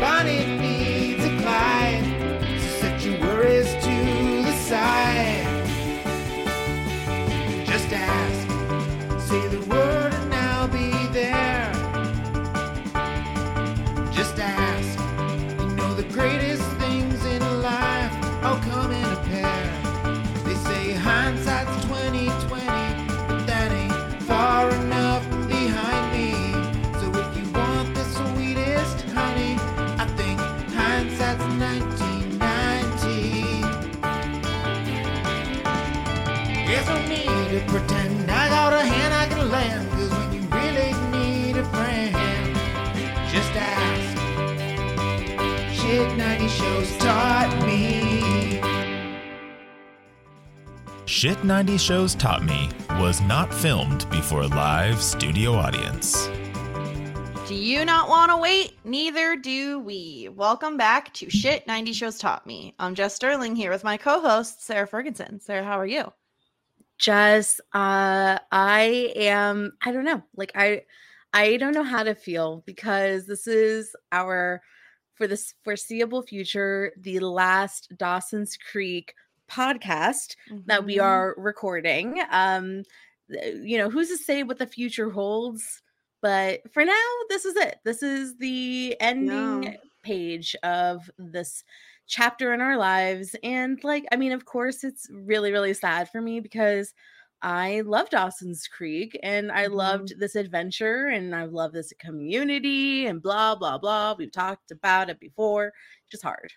cause need pretend I got a hand I can lend, cause when you really need a friend, just ask. Shit 90 shows taught me. Shit 90 Shows Taught Me was not filmed before a live studio audience. Do you not want to wait? Neither do we. Welcome back to Shit 90 Shows Taught Me. I'm Jess Sterling here with my co host, Sarah Fergenson. Sarah, how are you? Jess, uh, I am, I don't know, like I, I don't know how to feel because this is our, for this foreseeable future, the last Dawson's Creek podcast that we Mhm. are recording. Um, you know, who's to say what the future holds? But for now, this is it. This is the ending Yeah. page of this chapter in our lives. And like, I mean, of course, it's really, really sad for me because I love Dawson's Creek and I Mhm. loved this adventure and I love this community and blah, blah, blah. We've talked about it before. Just hard.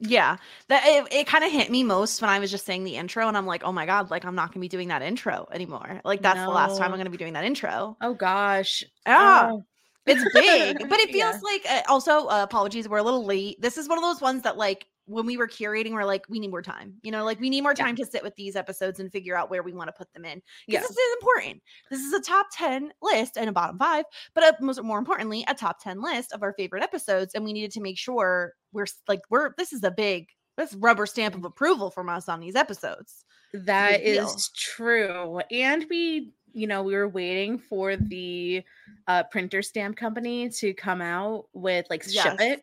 Yeah, that it, it kind of hit me most when I was just saying the intro, and I'm like, oh my god, like I'm not gonna be doing that intro anymore. Like that's the last time I'm gonna be doing that intro. Oh gosh. Yeah, Oh. it's big, but it Yeah. feels like uh, also uh, apologies, we're a little late. This is one of those ones that like when we were curating, we're like, we need more time. You know, like we need more Yeah. time to sit with these episodes and figure out where we want to put them in. Yeah. Because this is important. This is a top 10 list and a bottom five, but a, most, more importantly, a top 10 list of our favorite episodes. And we needed to make sure we're like, we're, this is a big, this rubber stamp of approval from us on these episodes. That is deal. true. And we, you know, we were waiting for the uh, printer stamp company to come out with like ship it.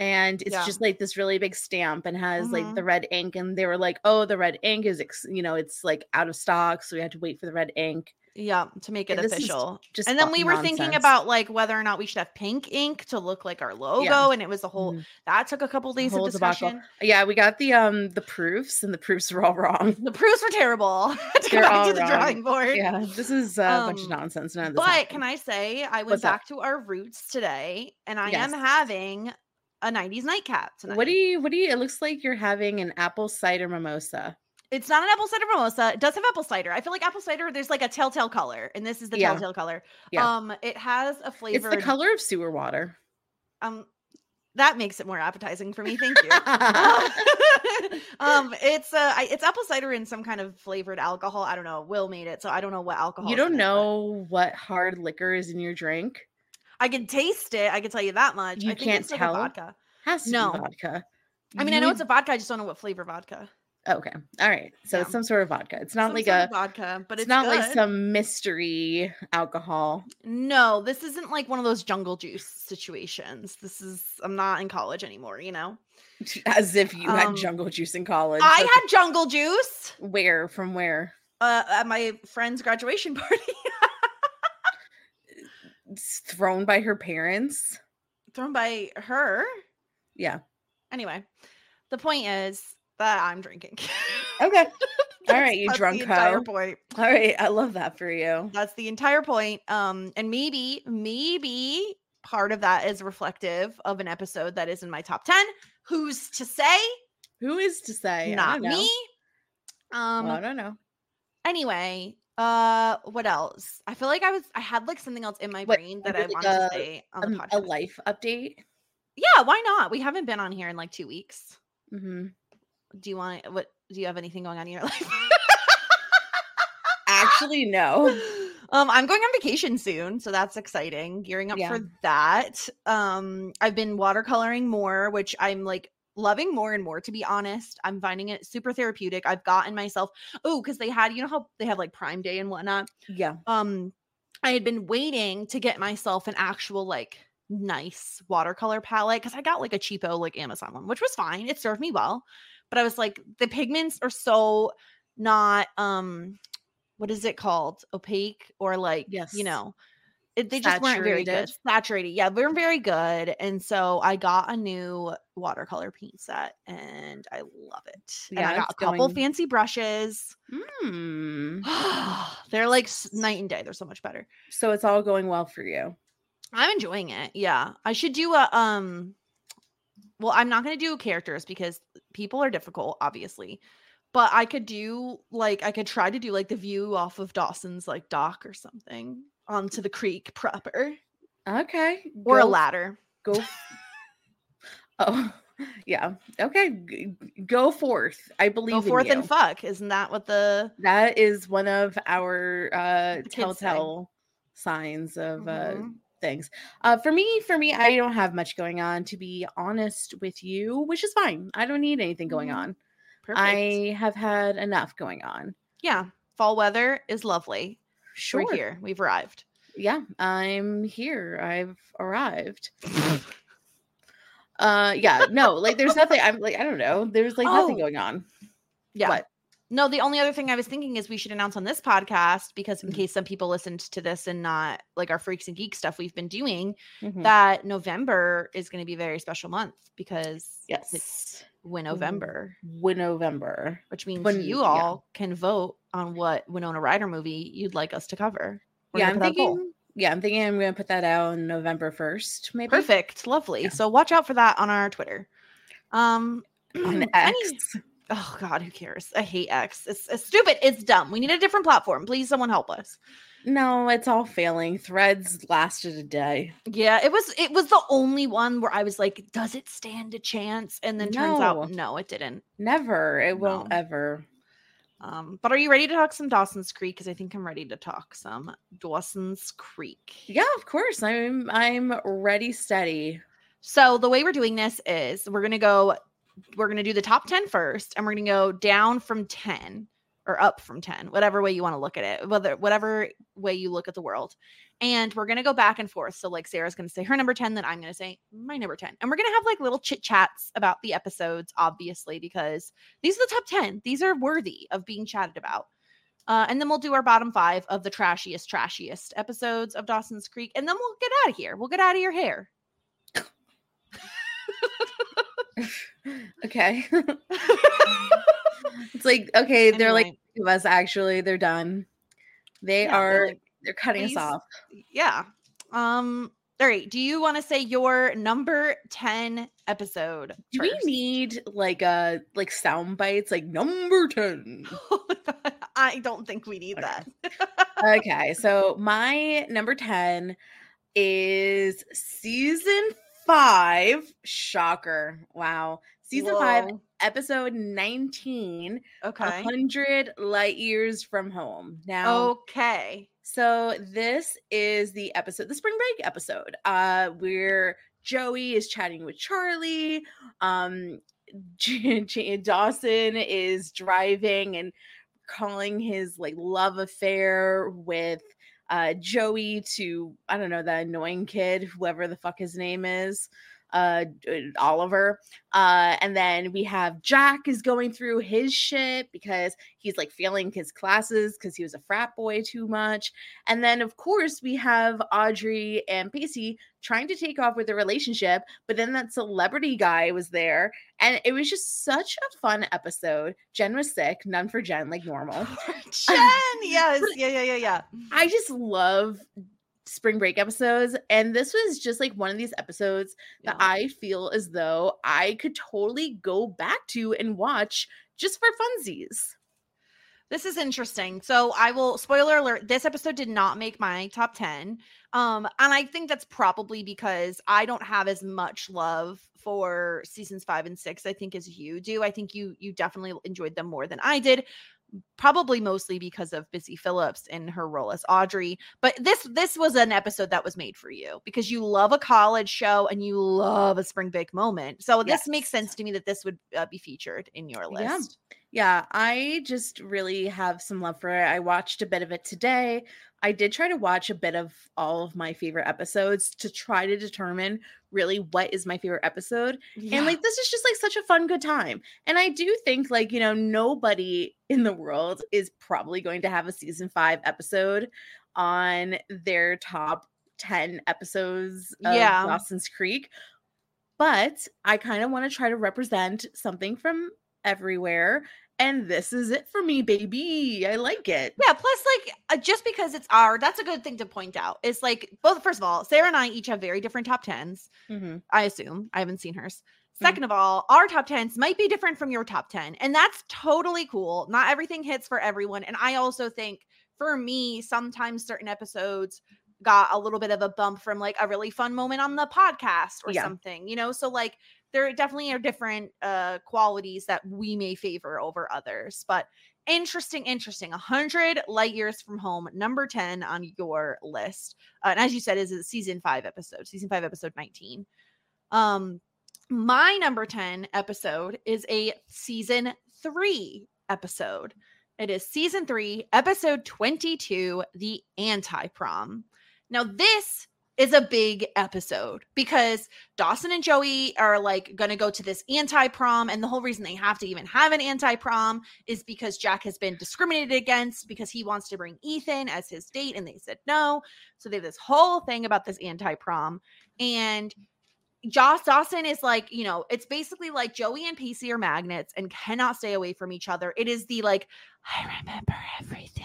And it's Yeah. just like this really big stamp and has like Mhm. the red ink. And they were like, oh, the red ink is, ex- you know, it's like out of stock. So we had to wait for the red ink. Yeah, to make it Yeah, official. just and then we were thinking about like whether or not we should have pink ink to look like our logo. And it was a whole, Mhm. that took a couple days of debacle. discussion. Yeah, we got the um the proofs and the proofs were all wrong. The proofs were terrible. to go They're back all to the wrong. drawing board. Yeah, this is a bunch of Um, nonsense. None of But happened. can I say I went What's back to our roots today and I Yes. am having a 90s nightcap tonight. What do you? What do you? It looks like you're having an apple cider mimosa. It's not an apple cider mimosa. It does have apple cider. I feel like apple cider, there's like a telltale color, and this is the Yeah. telltale color. Yeah. Um, it has a flavor. It's the color of sewer water. Um, that makes it more appetizing for me. Thank you. um, it's uh, it's apple cider in some kind of flavored alcohol. I don't know. Will made it, so I don't know what alcohol. you don't it, but know what hard liquor is in your drink. I can taste it. I can tell you that much. You I think can't it's like tell? a vodka. Has to No. be vodka. I mean, I know You it's a vodka. I just don't know what flavor vodka. Okay. All right. So Yeah. it's some sort of vodka. It's not Some like a vodka, but it's, it's, not like some mystery alcohol. No, this isn't like one of those jungle juice situations. This is I'm not in college anymore, you know. As if you Um, had jungle juice in college. I That's- had jungle juice where from where? uh, at my friend's graduation party. Thrown by her parents. Thrown by her. Yeah. Anyway, the point is that I'm drinking. Okay. All right, you that's drunk the entire point. All right. I love that for you. That's the entire point. Um, and maybe, maybe part of that is reflective of an episode that is in my top 10. Who's to say? Who is to say? Not me. Um, Well, I don't know. anyway, uh, what else? I feel like I was I had like something else in my What, brain that I like wanted a- to say on the Um, podcast. a life update. Yeah, why not? We haven't been on here in like two weeks. hmm Do you want what? Do you have anything going on in your life? Actually, no. Um, I'm going on vacation soon, so that's exciting. Gearing up Yeah. for that. Um, I've been watercoloring more, which I'm like loving more and more to be honest. I'm finding it super therapeutic. I've gotten myself oh, because they had, you know how they have like Prime Day and whatnot. Yeah. Um, I had been waiting to get myself an actual like nice watercolor palette because I got like a cheapo like Amazon one, which was fine. It served me well. But I was like, the pigments are so not um what is it called? Opaque or like Yes. you know. It, they just weren't very good. Saturated. Yeah, they weren't very good. And so I got a new watercolor paint set and I love it. And Yeah, I got a couple going- fancy brushes. Hmm. They're like night and day. They're so much better. So it's all going well for you. I'm enjoying it. Yeah. I should do a um well, I'm not going to do characters because people are difficult obviously. But I could do like I could try to do like the view off of Dawson's like dock or something onto the creek proper Okay. or a ladder. Go. oh, yeah. Okay. g- Go forth. I believe Go forth and fuck. Isn't that what the That is one of our uh The kids say. telltale signs of uh Mhm. things. Uh for me, for me, I don't have much going on to be honest with you, which is fine. I don't need anything going Mhm. on. perfect? I have had enough going on. yeah. Fall weather is lovely. Sure. We're here. We've arrived. Yeah, I'm here. I've arrived. uh yeah, no, like there's nothing I'm like I don't know. There's like nothing Oh. going on. Yeah. What? No, the only other thing I was thinking is we should announce on this podcast because in Mhm. case some people listened to this and not like our freaks and geek stuff we've been doing, Mhm. that November is going to be a very special month because yes, it's. Winovember, Win November. which means Win- you yeah. all can vote on what Winona Ryder movie you'd like us to cover. We're yeah, I'm put out a poll. thinking yeah, I'm thinking I'm gonna put that out on November 1st, maybe. Perfect, lovely. Yeah. So watch out for that on our Twitter. Um, On any- X. oh God, who cares? I hate X. It's, it's stupid. It's dumb. We need a different platform. Please, someone help us. No, it's all failing. Threads lasted a day. Yeah, it was it was the only one where I was like, does it stand a chance? And then turns out no, it didn't. Never. It won't ever. Um, but are you ready to talk some Dawson's Creek? Because I think I'm ready to talk some Dawson's Creek. Yeah, of course. I'm I'm ready steady. So the way we're doing this is we're gonna go, we're gonna do the top 10 first, and we're gonna go down from 10 or up from 10, whatever way you want to look at it, whether whatever way you look at the world. And we're gonna go back and forth. So like Sarah's gonna say her number 10, then I'm gonna say my number 10. And we're gonna have like little chit chats about the episodes, obviously, because these are the top 10. These are worthy of being chatted about. Uh, and then we'll do our bottom five of the trashiest, trashiest episodes of Dawson's Creek. And then we'll get out of here. We'll get out of your hair. Okay. it's like, okay, they're like Anyway. of us actually, they're done. They Yeah, they're like, they're cutting please. us off. yeah. Um, all right. Do you want to say your number 10 episode? Do we need like a like sound bites like number 10? I don't think we need Okay. that. okay, so my number 10 is season 5. Shocker. Wow. Season 5, episode 19, Okay. 100 light years from home. Now, Okay. So this is the episode, the spring break episode, uh, where Joey is chatting with Charlie. Um, J- J- Dawson is driving and calling his like love affair with uh Joey to I don't know that annoying kid, whoever the fuck his name is, uh Oliver. Uh, and then we have Jack is going through his shit because he's like failing his classes because he was a frat boy too much. And then, of course, we have Audrey and Pacey trying to take off with the relationship, but then that celebrity guy was there. And it was just such a fun episode. Jen was sick, none for Jen, like normal. Jen. Yes. Yeah. Yeah. Yeah. Yeah. I just love spring break episodes. And this was just like one of these episodes that I feel as though I could totally go back to and watch just for funsies. This is interesting. So I will spoiler alert, this episode did not make my top 10. Um and I think that's probably because I don't have as much love for seasons 5 and 6 I think as you do. I think you you definitely enjoyed them more than I did probably mostly because of Busy Phillips and her role as Audrey. But this this was an episode that was made for you because you love a college show and you love a spring break moment. So this makes sense to me that this would uh, be featured in your Yeah. list. Yeah, I just really have some love for it. I watched a bit of it today. I did try to watch a bit of all of my favorite episodes to try to determine really what is my favorite episode. And like this is just like such a fun good time. And I do think like, you know, nobody in the world is probably going to have a season 5 episode on their top 10 episodes of Yeah. Dawson's Creek. But I kind of want to try to represent something from everywhere and this is it for me baby. I like it. Yeah, plus like uh, just because it's our that's a good thing to point out. It's like both first of all, Sarah and I each have very different top 10s. Mhm. I assume. I haven't seen hers. Mm. Second of all, our top 10s might be different from your top 10, and that's totally cool. Not everything hits for everyone. And I also think for me, sometimes certain episodes got a little bit of a bump from like a really fun moment on the podcast or Yeah. something, you know? So, like, there definitely are different uh qualities that we may favor over others. But interesting, interesting. 100 light years from home, number 10 on your list. Uh, and as you said, is a season five episode, season five, episode 19. Um, my number 10 episode is a season three episode. It is season three, episode 22, The Anti Prom. Now, this is a big episode because Dawson and Joey are like going to go to this anti prom. And the whole reason they have to even have an anti prom is because Jack has been discriminated against because he wants to bring Ethan as his date and they said no. So they have this whole thing about this anti prom. And Joss Dawson is like, you know, it's basically like Joey and Pacey are magnets and cannot stay away from each other. It is the like, I remember everything.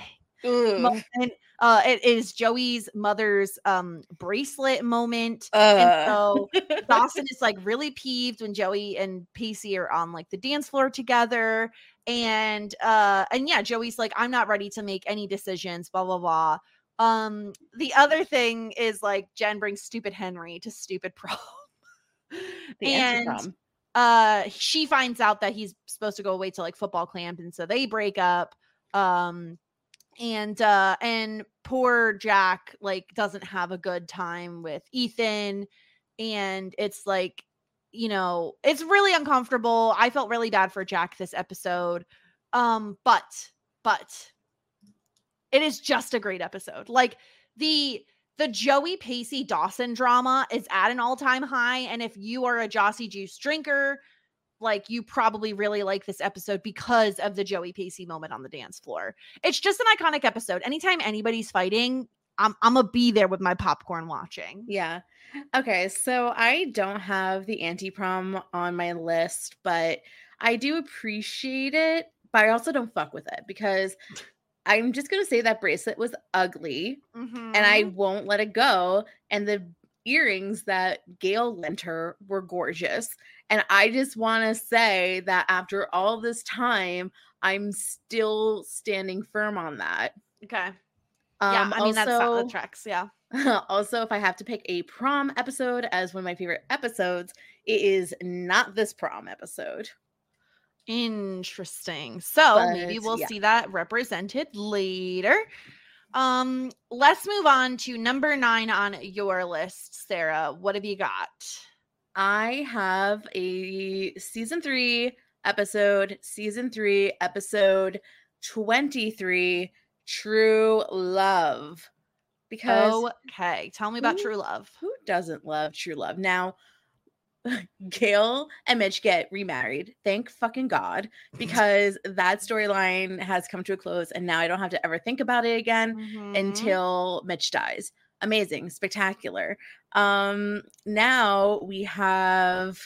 Uh, it is Joey's mother's um bracelet moment. and Uh. so Dawson is like really peeved when Joey and Pacey are on like the dance floor together. And uh and yeah, Joey's like, I'm not ready to make any decisions, blah blah blah. Um, the other thing is like Jen brings stupid Henry to stupid prom. The and anti-prom. uh she finds out that he's supposed to go away to like football camp and so they break up um and uh and poor jack like doesn't have a good time with ethan and it's like you know it's really uncomfortable i felt really bad for jack this episode um but but it is just a great episode like the the Joey Pacey Dawson drama is at an all time high. And if you are a Jossie Juice drinker, like you probably really like this episode because of the Joey Pacey moment on the dance floor. It's just an iconic episode. Anytime anybody's fighting, I'm I'm gonna be there with my popcorn watching. Yeah. Okay, so I don't have the anti-prom on my list, but I do appreciate it, but I also don't fuck with it because I'm just going to say that bracelet was ugly and I Mhm. won't let it go and the earrings that Gail lent her were gorgeous. And I just want to say that after all this time, I'm still standing firm on that. okay. Um, yeah, I mean that's also- that tracks. Yeah. also, if I have to pick a prom episode as one of my favorite episodes, it is not this prom episode. Interesting. So maybe we'll yeah. see that represented later. Um, let's move on to number nine on your list, Sarah. What have you got? I have a season three episode, season three episode 23, True Love. Because Okay, tell me about Who- True Love. who doesn't love True Love? Now, Gail and Mitch get remarried. Thank fucking God, because that storyline has come to a close, and now I don't have to ever think about it again Mhm. until Mitch dies. Amazing, spectacular. Um, now we have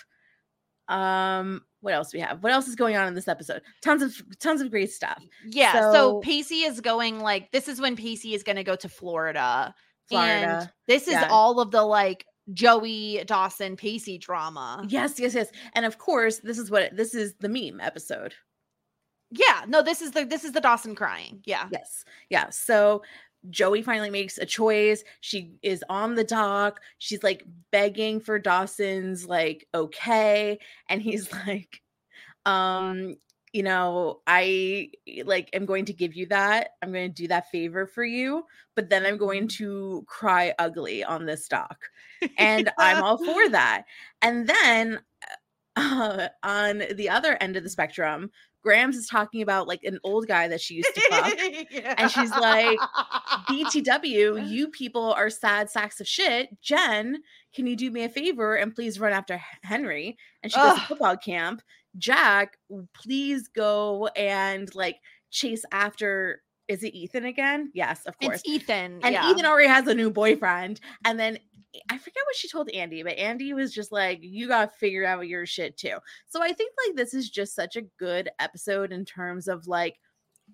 um what else we have? What else is going on in this episode? Tons of tons of great stuff. yeah. So, so- Pacey is going like this is when Pacey is going to go to Florida. And this is yeah. all of the like Joey Dawson Pacey drama. Yes, yes, yes. And of course, this is what this is the meme episode. Yeah, no, this is the this is the Dawson crying. Yeah. Yes. Yeah. So Joey finally makes a choice. She is on the dock. She's like begging for Dawson's like okay and he's like um you know, I like am going to give you that. I'm going to do that favor for you, but then I'm going to cry ugly on this dock. And I'm all for that. And then uh, on the other end of the spectrum, Grams is talking about like an old guy that she used to fuck. And she's like, BTW, you people are sad sacks of shit. Jen, can you do me a favor and please run after Henry? And she goes to football camp. Jack, please go and like chase after. Is it Ethan again? Yes, of course. It's Ethan. and yeah. Ethan already has a new boyfriend. And then I forget what she told Andy, but Andy was just like, "You got to figure out your shit too." So I think like this is just such a good episode in terms of like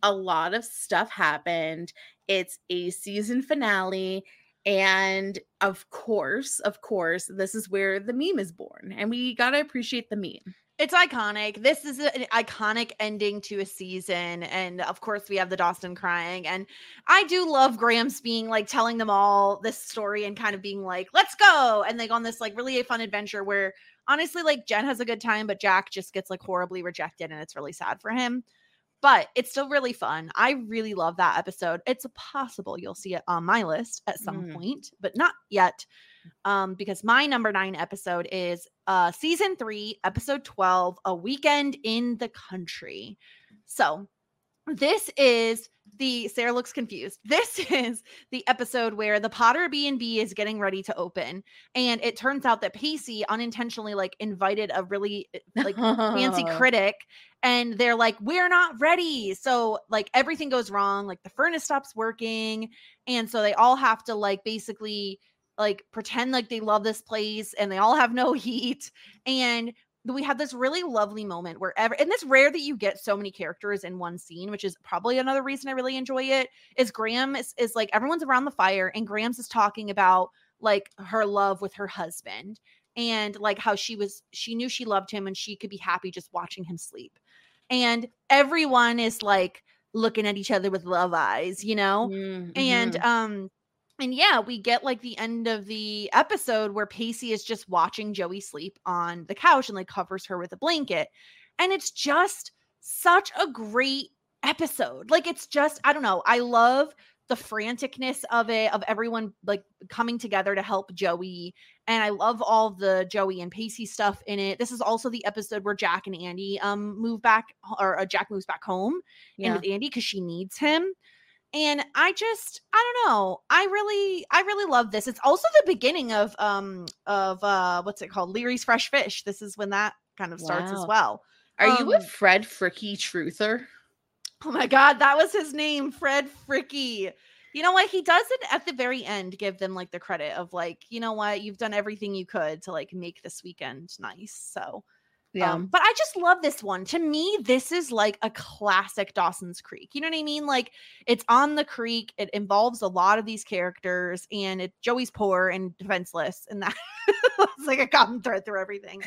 a lot of stuff happened. It's a season finale. And of course, of course, this is where the meme is born. And we got to appreciate the meme. It's iconic. This is an iconic ending to a season. And of course, we have the Dawson crying. And I do love Grams being like telling them all this story and kind of being like, let's go. And they go on this like really fun adventure where honestly, like Jen has a good time, but Jack just gets like horribly rejected and it's really sad for him. But it's still really fun. I really love that episode. It's possible you'll see it on my list at some Mm. point, but not yet um because my number 9 episode is uh season 3 episode 12 a weekend in the country. So this is the sarah looks confused. This is the episode where the potter b&b is getting ready to open and it turns out that pacey unintentionally like invited a really uh, like fancy critic and they're like we're not ready! So like everything goes wrong like the furnace stops working and so they all have to like basically like pretend like they love this place and they all have no heat and we have this really lovely moment where ever and it's rare that you get so many characters in one scene which is probably another reason i really enjoy it is graham is, is like everyone's around the fire and grams is talking about like her love with her husband and like how she was she knew she loved him and she could be happy just watching him sleep and everyone is like looking at each other with love eyes you know Mm, and mhm. um and yeah we get like the end of the episode where pacey is just watching joey sleep on the couch and like covers her with a blanket and it's just such a great episode like it's just i don't know i love the franticness of it of everyone like coming together to help joey and i love all the joey and pacey stuff in it this is also the episode where jack and andy um move back or uh, jack moves back home yeah. and with Andy because she needs him. And I just, I don't know. I really, I really love this. It's also the beginning of um of uh what's it called? Leary's Fresh Fish. This is when that kind of starts as well. Are you a um, Fred Fricky truther? Oh my god, that was his name, Fred Fricky. You know what? He does it at the very end, give them like the credit of like, you know what, you've done everything you could to like make this weekend nice. So Um, but I just love this one. To me, this is like a classic Dawson's Creek. You know what I mean? Like it's on the creek. It involves a lot of these characters, and it Joey's poor and defenseless, and that it's like a common thread through everything.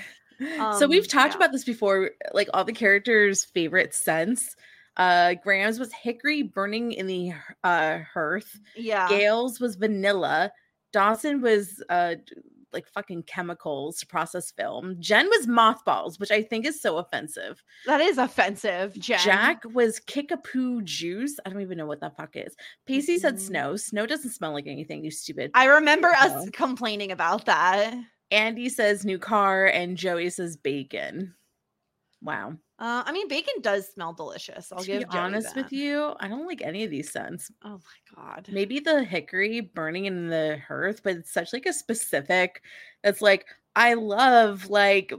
so we've Um, talked yeah. about this before, like all the characters' favorite scents. Uh Grams' was hickory burning in the uh hearth. Yeah, Gail's was vanilla. Dawson was uh like fucking chemicals to process film. Jen was mothballs, which I think is so offensive. that is offensive. Jen. Jack was kickapoo juice. I don't even know what that fuck is. Pacey said Mm. snow. Snow doesn't smell like anything, you stupid. I remember us Oh. complaining about that. Andy says new car and Joey says bacon. Wow. Uh, I mean, bacon does smell delicious. I'll to give be honest with you, I don't like any of these scents. Oh my god. Maybe the hickory burning in the hearth, but it's such like a specific. It's like I love like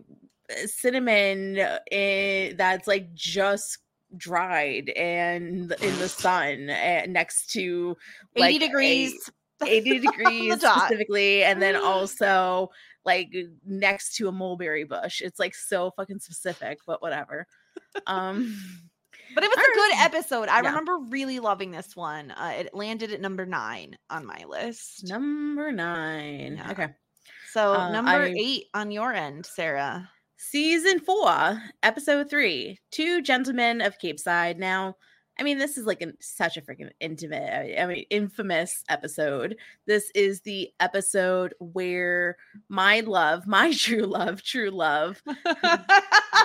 cinnamon uh, eh, that's like just dried and in the sun eh, next to 80 like, a- degrees. 80 degrees specifically and then also like next to a mulberry bush it's like so fucking specific but whatever um But it was a good episode. I Yeah. remember really loving this one. Uh, it landed at number nine on my list. number nine Yeah. okay So uh, number I- eight on your end, Sarah. season four, episode three, Two Gentlemen of Capeside. Now, I mean, this is like an, such a freaking intimate, I mean, infamous episode. This is the episode where my love, my true love, true love,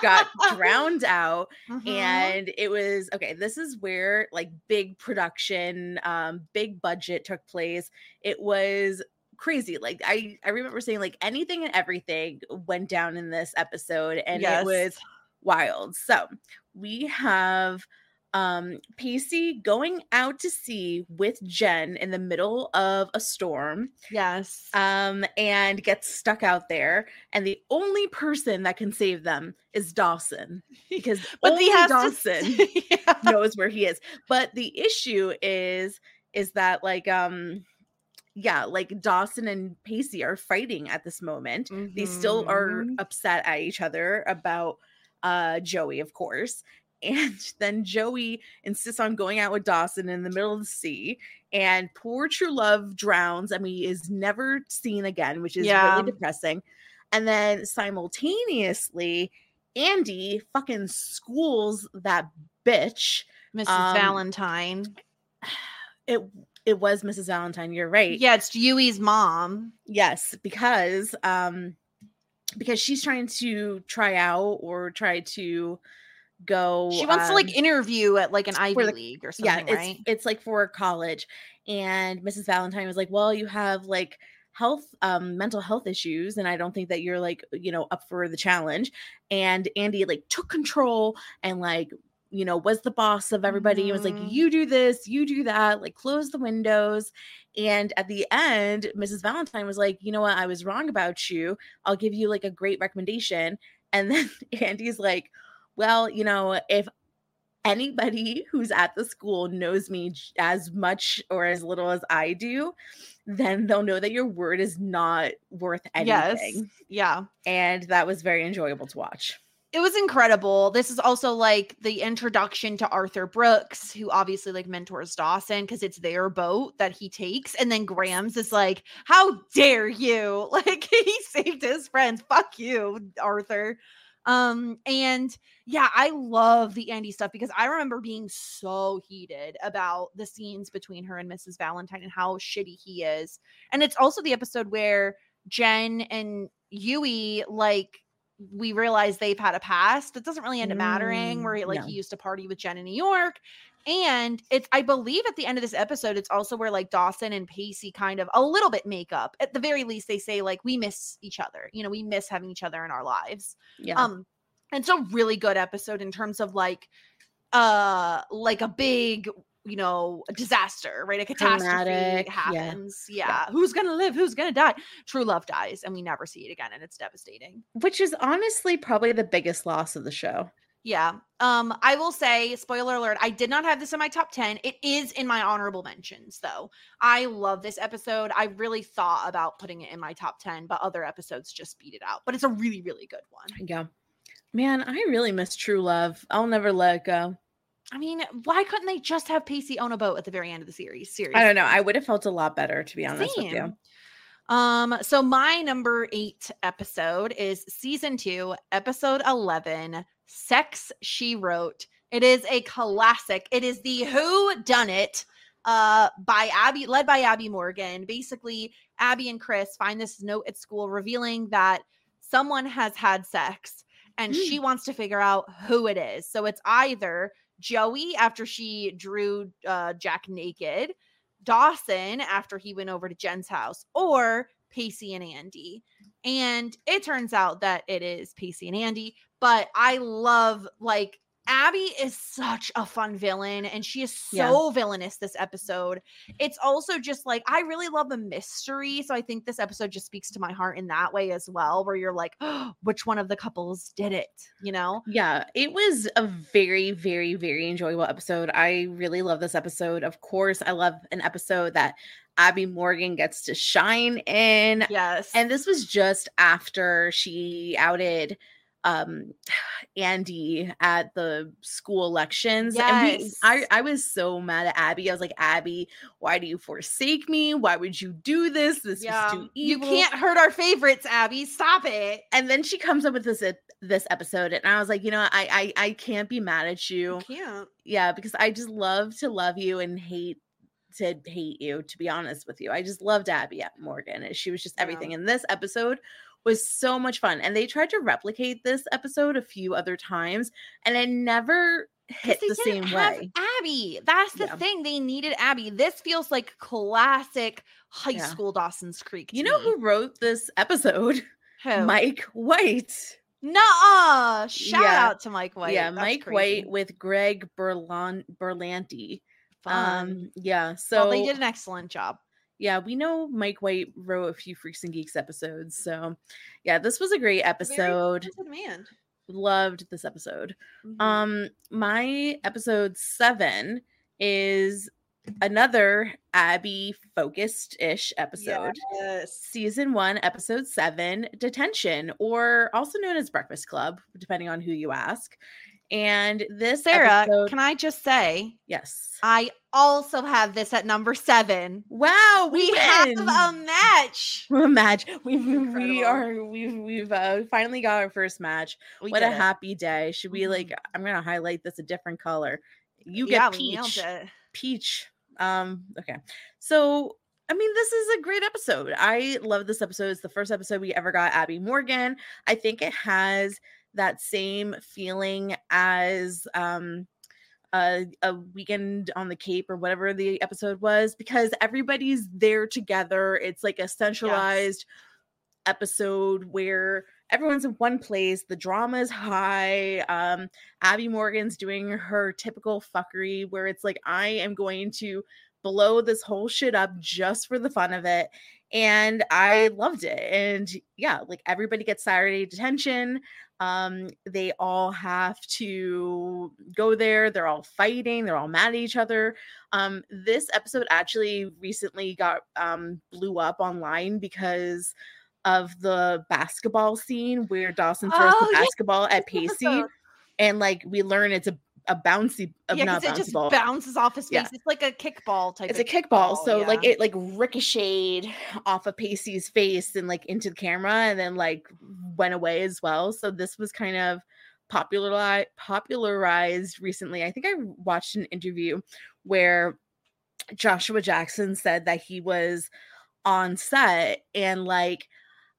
got drowned out Mhm. and it was okay this is where like big production um big budget took place it was crazy like i i remember saying like anything and everything went down in this episode and Yes. it was wild so we have um pacey going out to sea with jen in the middle of a storm yes. um and gets stuck out there and the only person that can save them is dawson because but only he has dawson to yeah. knows where he is but the issue is is that like um yeah like dawson and pacey are fighting at this moment they still are Mhm. upset at each other about uh joey of course and then joey insists on going out with dawson in the middle of the sea and poor true love drowns i mean he is never seen again which is Yeah. really depressing and then simultaneously andy fucking schools that bitch Mrs. um, Valentine. it it was mrs valentine you're right Yeah, it's Drue's mom. Yes, because um because she's trying to try out or try to go She wants to um, like interview at like an Ivy the- League or yeah, something, it's right? it's like for college and Mrs. Valentine was like, "Well, you have like health um mental health issues and I don't think that you're like, you know, up for the challenge." And Andy like took control and like you know, was the boss of everybody. and was like, Mhm. you do this, you do that, like close the windows. And at the end, Mrs. Valentine was like, you know what, I was wrong about you. I'll give you like a great recommendation. And then Andy's like, well, you know, if anybody who's at the school knows me as much or as little as I do, then they'll know that your word is not worth anything. Yes. Yeah. And that was very enjoyable to watch. It was incredible. This is also like the introduction to Arthur Brooks, who obviously like mentors Dawson because it's their boat that he takes. And then Grams is like, How dare you? Like he saved his friends. Fuck you, Arthur. Um, and yeah, I love the Andy stuff because I remember being so heated about the scenes between her and Mrs. Valentine and how shitty he is. And it's also the episode where Jen and Drue like we realize they've had a past. It doesn't really end up mattering Mm, where he, like no. he used to party with Jen in New York. And it's I believe at the end of this episode, it's also where like Dawson and Pacey kind of a little bit make up. At the very least, they say like we miss each other. You know, we miss having each other in our lives. Yeah. Um, and it's a really good episode in terms of like uh like a big you know disaster right a catastrophe Dramatic, yeah. happens yeah. who's gonna live who's gonna die true love dies and we never see it again and it's devastating Which is honestly probably the biggest loss of the show. Yeah um i will say spoiler alert i did not have this in my top 10 it is in my honorable mentions though i love this episode i really thought about putting it in my top 10 but other episodes just beat it out but it's a really really good one Yeah. Man, I really miss True Love. I'll never let it go. I mean, why couldn't they just have Pacey own a boat at the very end of the series? Seriously. I don't know. I would have felt a lot better, to be honest with you. Um, so my number eight episode is season two, episode 11, Sex She Wrote. It is a classic. It is the Who Done It uh by Abby, led by Abby Morgan. Basically, Abby and Chris find this note at school revealing that someone has had sex and she wants to figure out who it is. So it's either Joey after she drew uh, Jack naked, Dawson after he went over to Jen's house, or Pacey and Andy. And it turns out that it is Pacey and Andy, but I love like Abby is such a fun villain and she is so Yeah. villainous this episode. It's also just like I really love the mystery, so I think this episode just speaks to my heart in that way as well where you're like, oh, which one of the couples did it, you know? Yeah, it was a very, very, very enjoyable episode. I really love this episode. Of course, I love an episode that Abby Morgan gets to shine in. Yes. And this was just after she outed um Andy at the school elections. And we, I, Yes. I was so mad at Abby. I was like, Abby, why do you forsake me? Why would you do this? This yeah. too You can't hurt our favorites, Abby. Stop it. and then she comes up with this uh, this episode and I was like, you know, I I I can't be mad at you. can't. Yeah, because I just love to love you and hate to hate you, to be honest with you. I just loved Abby Morgan. She was just Yeah. everything. And this episode was so much fun. And they tried to replicate this episode a few other times, and it never hit the same way. Abby. That's the Yeah. thing. They needed Abby. This feels like classic high Yeah. school Dawson's Creek. You know me. who wrote this episode? Who? Mike White. Nuh-uh. Shout Yeah. out to Mike White. yeah, That's Mike crazy. White with Greg Berlan- Berlanti. Fun. Um, yeah. So well, they did an excellent job. Yeah, we know Mike White wrote a few Freaks and Geeks episodes. So yeah, this was a great episode. man. Loved this episode. Mhm. Um, my episode seven is another Abby focused ish episode. Yes. Season one, episode seven, Detention, or also known as Breakfast Club, depending on who you ask. And this Sarah, episode, can I just say, yes. I also have this at number seven. Wow, We we, have a match. a match. We've we are we've we've uh, finally got our first match. We what a it. happy day! Should we like? Mhm. I'm gonna highlight this a different color. You get yeah, peach. Peach. Um. Okay. So I mean, this is a great episode. I love this episode. It's the first episode we ever got Abby Morgan. I think it has that same feeling as um a, a weekend on the cape or whatever the episode was because everybody's there together. It's like a centralized episode where everyone's in one place the drama is high um abby morgan's doing her typical fuckery where it's like i am going to blow this whole shit up just for the fun of it and i loved it and yeah like everybody gets saturday detention um they all have to go there they're all fighting they're all mad at each other um this episode actually recently got um blew up online because of the basketball scene where Dawson throws Oh, the yeah, basketball at Pacey and like we learn it's a a bouncy yeah, not it just ball. bounces off his face. Yeah. It's like a kickball type. It's a kickball, ball, so like it like ricocheted off of Pacey's face and like into the camera, and then like went away as well. So this was kind of popularized popularized recently. I think I watched an interview where Joshua Jackson said that he was on set and like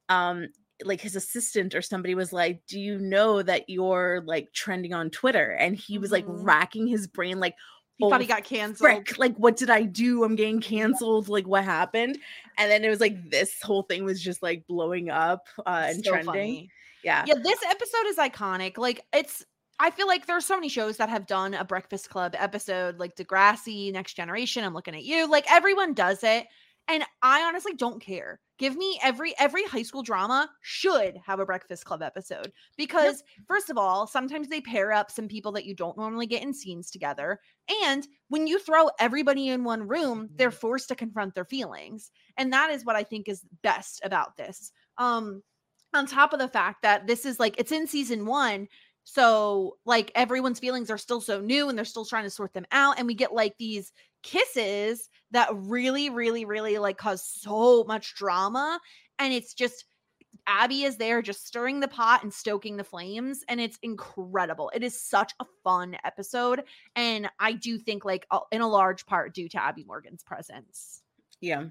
um like his assistant or somebody was like do you know that you're like trending on twitter and he was like Mhm. racking his brain like He thought "Oh, he got canceled. frick like what did i do i'm getting canceled like what happened and then it was like this whole thing was just like blowing up uh and So trending funny. yeah Yeah, this episode is iconic. Like it's I feel like there's so many shows that have done a Breakfast Club episode, like Degrassi, Next Generation. I'm looking at you. Like everyone does it. And I honestly don't care. Give me every every high school drama should have a Breakfast Club episode because first of all, sometimes they pair up some people that you don't normally get in scenes together. And when you throw everybody in one room, they're forced to confront their feelings. And that is what I think is best about this. Um on top of the fact that this is like it's in season 1 so like everyone's feelings are still so new and they're still trying to sort them out and we get like these kisses that really really really like cause so much drama and it's just Abby is there just stirring the pot and stoking the flames and it's incredible. It is such a fun episode and I do think like in a large part due to Abby Morgan's presence. yeah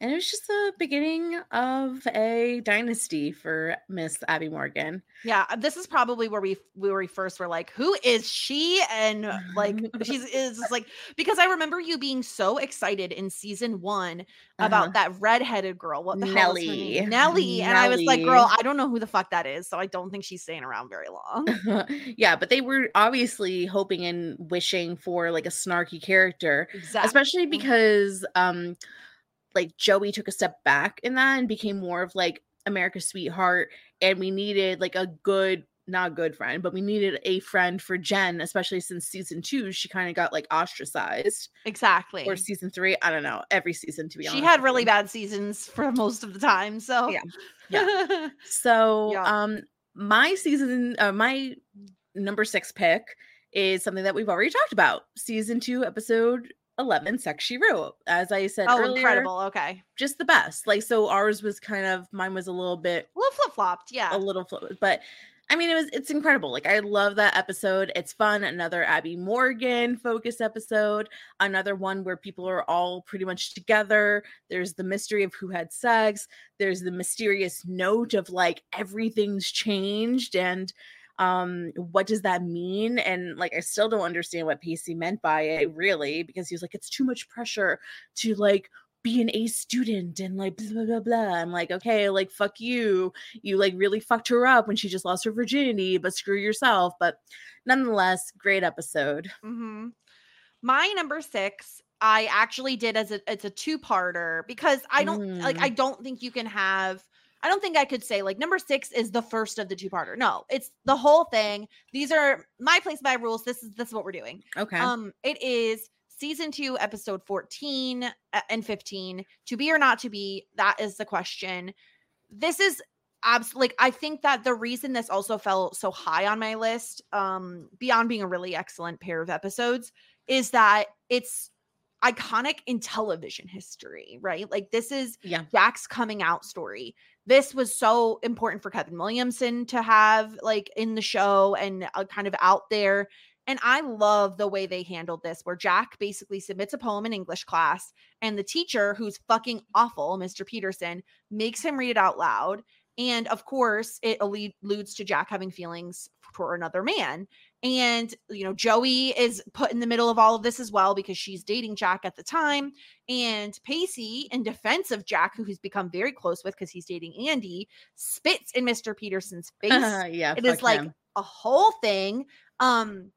and it was just the beginning of a dynasty for miss abby morgan Yeah, uh, this is probably where we where we first were like, who is she? And like she's is like because I remember you being so excited in season one about Uh-huh. that redheaded girl. What the hell is her name? Nellie. Nellie. And I was like, girl, I don't know who the fuck that is. So I don't think she's staying around very long. yeah but they were obviously hoping and wishing for like a snarky character Exactly. especially because um like joey took a step back in that and became more of like america's sweetheart and we needed like a good not good friend but we needed a friend for jen especially since season two she kind of got like ostracized Exactly. or season three i don't know every season to be honest She had really bad seasons for most of the time. So Yeah. Yeah. So, Yeah. um, my season, uh, my number six pick is something that we've already talked about. Season two, episode eleven, Sex She Wrote. As I said oh, earlier, incredible. Okay. just the best. Like, so ours was kind of mine was a little bit, A little flip flopped. Yeah. a little, fl- but I mean, it was it's incredible. Like I love that episode. It's fun. Another Abby Morgan focus episode. Another one where people are all pretty much together. There's the mystery of who had sex. There's the mysterious note of like everything's changed and um what does that mean and like i still don't understand what pacey meant by it really because he was like it's too much pressure to like be an A student and like blah, blah blah blah. I'm like, okay, like fuck you. You like really fucked her up when she just lost her virginity, but screw yourself. But nonetheless, great episode. Mm-hmm. My number six, I actually did as a it's a two parter because I don't like Mm. I don't think you can have I don't think I could say like number six is the first of the two parter. No, it's the whole thing. These are my place by rules. This is this is what we're doing. Okay. Um, it is season two, episode 14 uh, and 15. To be or not to be, that is the question. This is absolutely like I think that the reason this also fell so high on my list, um, beyond being a really excellent pair of episodes, is that it's iconic in television history, right? Like this is yeah. Jack's coming out story. This was so important for Kevin Williamson to have like in the show and uh, kind of out there. And I love the way they handled this, where Jack basically submits a poem in English class, and the teacher, who's fucking awful, Mr. Peterson, makes him read it out loud. And of course, it allu- alludes to Jack having feelings for another man. And, you know, Joey is put in the middle of all of this as well because she's dating Jack at the time. And Pacey, in defense of Jack, who he's become very close with because he's dating Andy, spits in Mr. Peterson's face. yeah. it is like him. a whole thing. Um,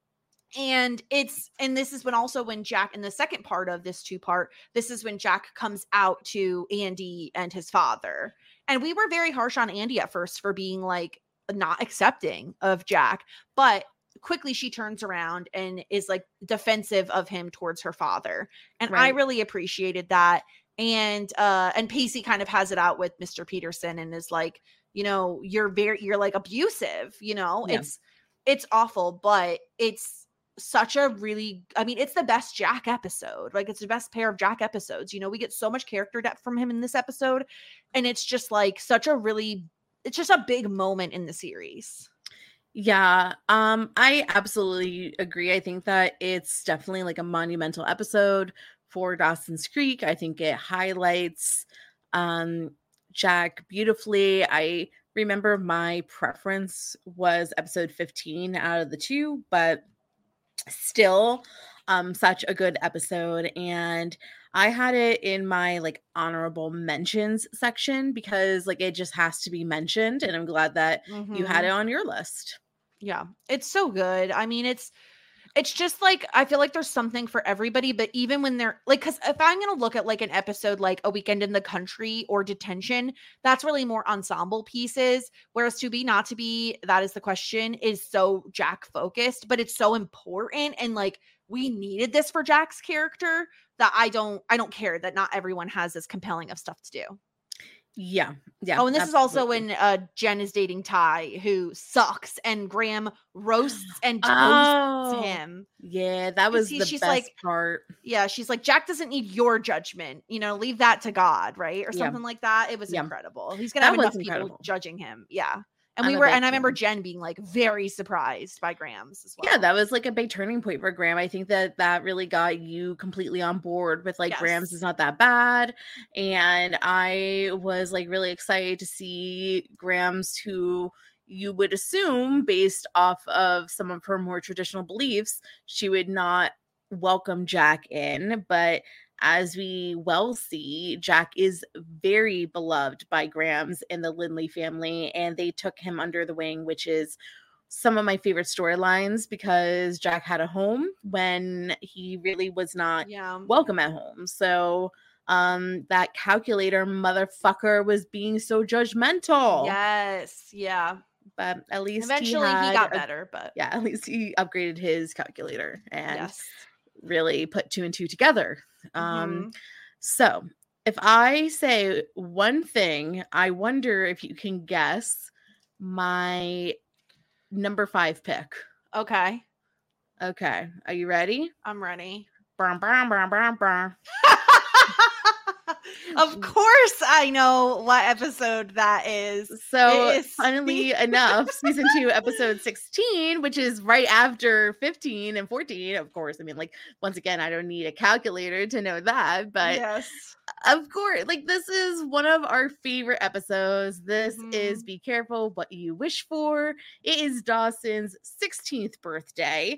and it's and this is when also when Jack in the second part of this two part, this is when Jack comes out to Andy and his father. And we were very harsh on Andy at first for being like not accepting of Jack, but quickly she turns around and is like defensive of him towards her father. And I really appreciated that. And uh and Pacey kind of has it out with Mr. Peterson and is like, you know, you're very you're like abusive, you know. Yeah. It's it's awful, but it's such a really I mean, it's the best Jack episode. Like it's the best pair of Jack episodes. You know, we get so much character depth from him in this episode and it's just like such a really it's just a big moment in the series. Yeah, um, I absolutely agree. I think that it's definitely like a monumental episode for Dawson's Creek. I think it highlights um Jack beautifully. I remember my preference was episode 15 out of the two, but still um such a good episode and I had it in my like honorable mentions section because like it just has to be mentioned and I'm glad that you had mm-hmm. it on your list. Yeah, it's so good. I mean, it's it's just like I feel like there's something for everybody, but even when they're like cuz if I'm going to look at like an episode like A Weekend in the Country or Detention, that's really more ensemble pieces, whereas To Be Not to Be, that is the question, is so Jack focused, but it's so important and like we needed this for Jack's character that I don't I don't care that not everyone has as compelling of stuff to do. Yeah. Yeah. Oh, and this is also when uh Jen is dating Ty, who sucks, and Grams roasts and toasts Oh, him. Yeah, that was he- the she's best like- part. Yeah, she's like, Jack doesn't need your judgment. You know, leave that to God, right? Or Yeah. something like that. It was Yeah. incredible. He's gonna That have enough people judging him. Yeah. And I'm we were, and I remember. Jen being like very surprised by Grams as well. Yeah, that was like a big turning point for Graham. I think that that really got you completely on board with like Grams is not that bad. And I was like really excited to see Grams who you would assume based off of some of her more traditional beliefs, she would not welcome Jack in, but as we well see, Jack is very beloved by Grams and the Lindley family, and they took him under the wing, which is some of my favorite storylines because Jack had a home when he really was not yeah. welcome at home. So um that calculator motherfucker was being so judgmental. Yes. Yeah. But at least Eventually he, had got a- better, but yeah, at least he upgraded his calculator and yes. Really put two and two together. Um Mhm. so if I say one thing, I wonder if you can guess my number five pick. okay. Okay, are you ready? I'm ready. Brum, brum, brum, brum, brum. Of course, I know what episode that is. So, is funnily enough, season two, episode 16, which is right after 15 and 14, of course. I mean, like, once again, I don't need a calculator to know that, but yes, of course, like, this is one of our favorite episodes. This is Mhm. Be Careful What You Wish For. It is Dawson's 16th birthday.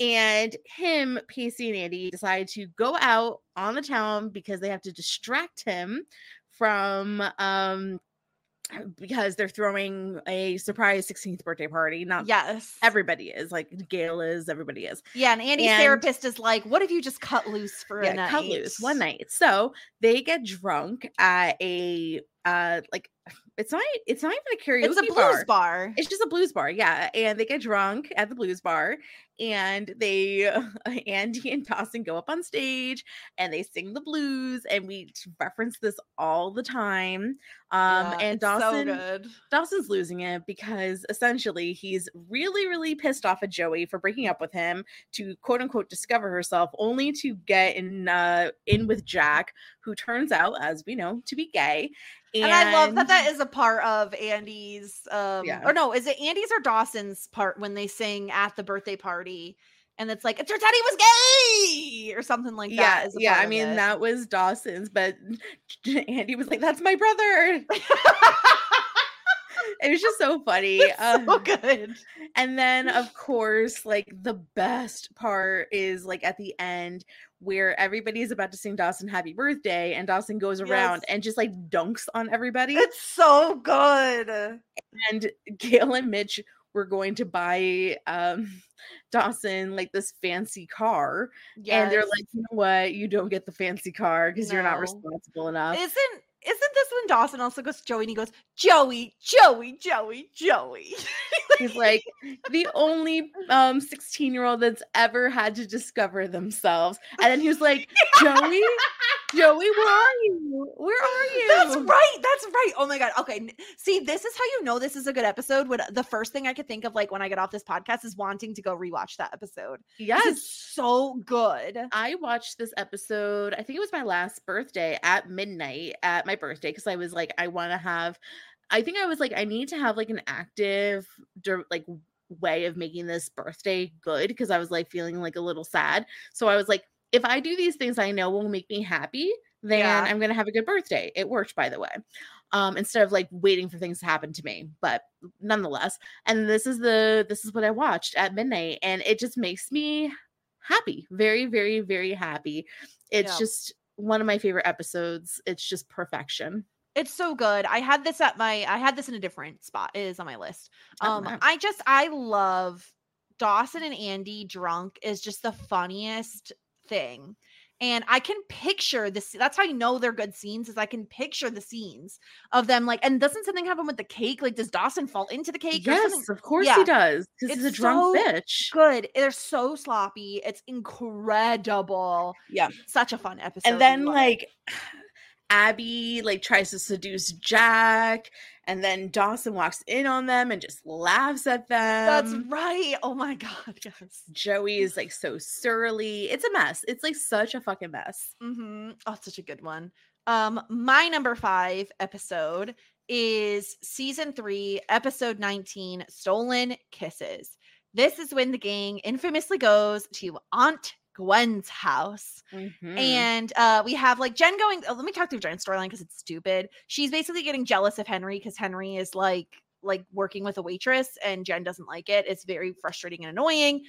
And him, Pacey, and Andy decide to go out on the town because they have to distract him from um because they're throwing a surprise 16th birthday party. Not yes, everybody is like Gail is, everybody is. yeah. And Andy's and- therapist is like, "What if you just cut loose for a night? cut loose one night. So they get drunk at a uh like it's not it's not even a karaoke It's a blues bar. bar. It's just a blues bar, yeah. And they get drunk at the blues bar, and they Andy and Dawson go up on stage and they sing the blues, and we reference this all the time. Um, Yeah, and it's so good. Dawson's losing it because essentially he's really, really pissed off at Joey for breaking up with him to quote unquote discover herself, only to get in uh, in with Jack, who turns out, as we know, to be gay. And I love that that is a part of Andy's um Yeah. or no, is it Andy's or Dawson's part when they sing at the birthday party and it's like, "It's your daddy was gay" or something like that. yeah, is yeah. I mean, it. that was Dawson's, but Andy was like, "That's my brother." It was just so funny. So Um, good. And then, of course, like the best part is like at the end where everybody's about to sing Dawson happy birthday, and Dawson goes around Yes. and just like dunks on everybody. It's so good. and Gail and Mitch were going to buy um Dawson like this fancy car. And they're like, you know what? You don't get the fancy car because you're not responsible enough. Isn't isn't this when Dawson also goes to Joey and he goes, Joey, Joey, Joey, Joey. He's like the only um 16 year old that's ever had to discover themselves. And then he was like, Joey, Joey, where are you? Where are you? That's right. That's right. Oh my god. Okay. See, this is how you know this is a good episode. When the first thing I could think of, like when I get off this podcast, is wanting to go rewatch that episode. Yes. It's so good. I watched this episode, I think it was my last birthday at midnight at my birthday because I was like, I want to have, I think I was like, I need to have like an active, like, way of making this birthday good because I was like feeling like a little sad. So I was like, if I do these things I know will make me happy, then Yeah. I'm going to have a good birthday. It worked, by the way. Um, instead of like waiting for things to happen to me, but nonetheless, and this is the this is what I watched at midnight, and it just makes me happy very very very happy it's Yeah. just one of my favorite episodes it's just perfection It's so good. I had this at my I had this in a different spot. It is on my list. Oh, Um wow. I just I love Dawson and Andy drunk is just the funniest thing. And I can picture this. That's how I know they're good scenes, is I can picture the scenes of them like, and doesn't something happen with the cake? Like, does Dawson fall into the cake? yes of course Yeah. he does because he's a drunk so bitch Good. They're so sloppy. It's incredible. Yeah. Such a fun episode. and then like abby like tries to seduce jack and then dawson walks in on them and just laughs at them that's right. Oh my God. Yes. joey is like so surly it's a mess it's like such a fucking mess Mm-hmm. Oh, such a good one. Um, my number five episode is season three, episode 19, Stolen Kisses. This is when the gang infamously goes to Aunt Gwen's house. Mhm. And uh, we have like Jen going. Oh, let me talk through Jen's storyline because it's stupid. She's basically getting jealous of Henry because Henry is like like working with a waitress and Jen doesn't like it. It's very frustrating and annoying.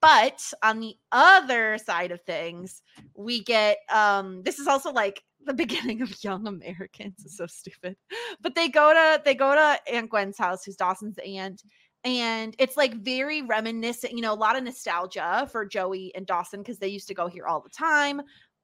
But on the other side of things, we get um this is also like the beginning of Young Americans. It's so stupid. But they go to they go to Aunt Gwen's house, who's Dawson's aunt, and it's like very reminiscent, you know, a lot of nostalgia for Joey and Dawson because they used to go here all the time.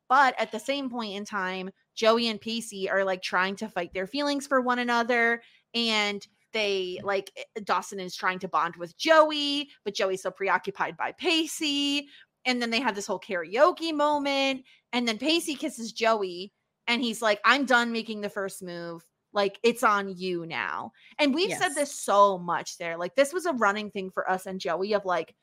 But at the same point in time, Joey and Pacey are like trying to fight their feelings for one another. And they like eh, Dawson is trying to bond with Joey, but Joey's so preoccupied by Pacey. And then they have this whole karaoke moment. And then Pacey kisses Joey and he's like, I'm done making the first move. Like, it's on you now. And we've said this so much there. Like, this was a running thing for us and Joey of like,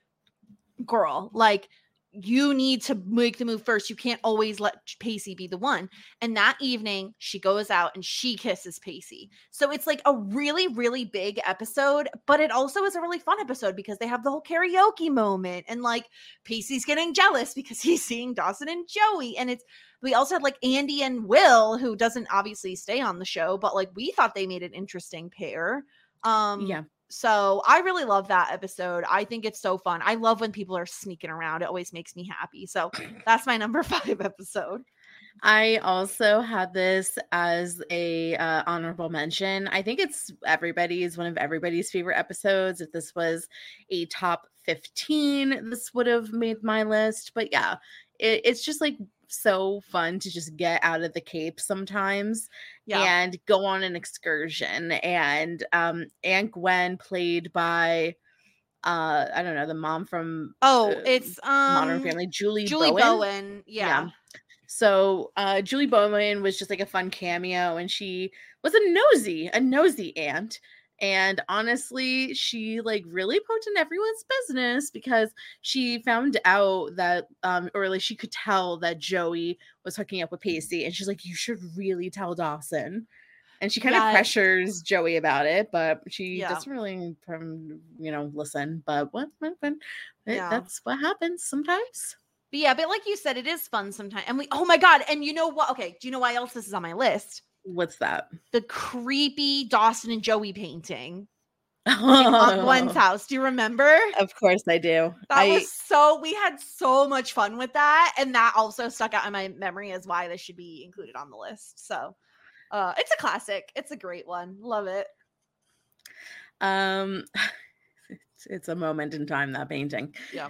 girl, like, you need to make the move first. You can't always let Pacey be the one. And that evening, she goes out and she kisses Pacey. So it's like a really, really big episode, but it also is a really fun episode because they have the whole karaoke moment and like Pacey's getting jealous because he's seeing Dawson and Joey. And it's, we also had like Andy and Will, who doesn't obviously stay on the show, but like we thought they made an interesting pair. Um, Yeah. so I really love that episode. I think it's so fun. I love when people are sneaking around. It always makes me happy. So that's my number five episode. I also had this as a uh, honorable mention. I think it's everybody's one of everybody's favorite episodes. If this was a top 15, this would have made my list. But yeah, it, it's just like so fun to just get out of the cape sometimes Yeah. and go on an excursion. And um Aunt Gwen played by uh I don't know, the mom from oh, uh, it's um Modern Family, Julie Julie Bowen. Bowen. Yeah. So uh Julie bowen was just like a fun cameo and she was a nosy, a nosy aunt. And honestly, she like really poked in everyone's business because she found out that um or like she could tell that Joey was hooking up with Pacey and she's like, You should really tell Dawson. And she kind Yeah. of pressures Joey about it, but she Yeah. doesn't really um, you know, listen. But what, what, what Yeah. that's what happens sometimes. But yeah, but like you said, it is fun sometimes. And we oh my god, and you know what? Okay, do you know why else this is on my list? What's that? The creepy Dawson and Joey painting on Gwen's house. Do you remember? Of course I do. That I was so we had so much fun with that. And that also stuck out in my memory as why this should be included on the list. So uh it's a classic. It's a great one. Love it. um it's, it's a moment in time that painting. Yeah.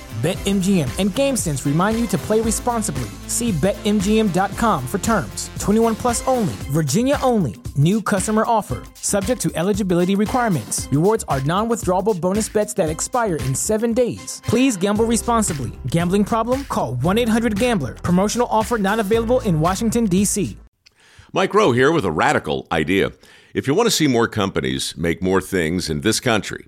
BetMGM and GameSense remind you to play responsibly. See BetMGM.com for terms. 21 plus only, Virginia only. New customer offer, subject to eligibility requirements. Rewards are non withdrawable bonus bets that expire in seven days. Please gamble responsibly. Gambling problem? Call 1 800 Gambler. Promotional offer not available in Washington, D.C. Mike Rowe here with a radical idea. If you want to see more companies make more things in this country,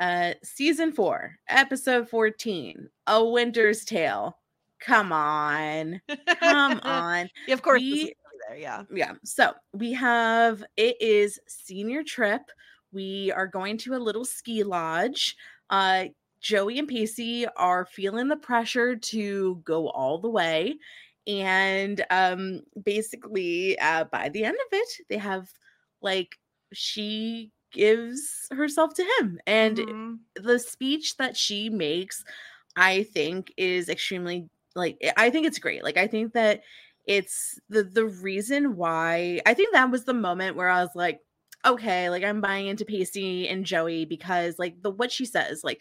Uh season 4, episode 14, A Winter's Tale. Come on. Come on. Yeah, of course. We- there, yeah. yeah so we have it is senior trip we are going to a little ski lodge uh joey and pacey are feeling the pressure to go all the way and um basically uh by the end of it they have like she gives herself to him and Mhm. the speech that she makes i think is extremely like i think it's great like i think that it's the the reason why i think that was the moment where i was like okay like i'm buying into pacey and joey because like the what she says like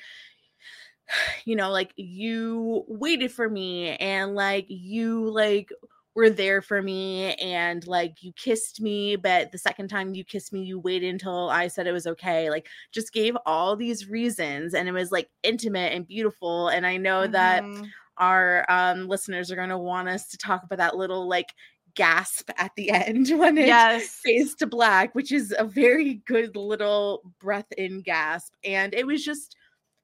you know like you waited for me and like you like were there for me and like you kissed me but the second time you kissed me you waited until i said it was okay like just gave all these reasons and it was like intimate and beautiful and i know that Mhm. our um listeners are going to want us to talk about that little like gasp at the end when it Yes. fades to black which is a very good little breath in gasp and it was just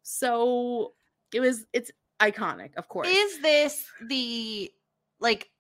so it was it's iconic of course Is this the like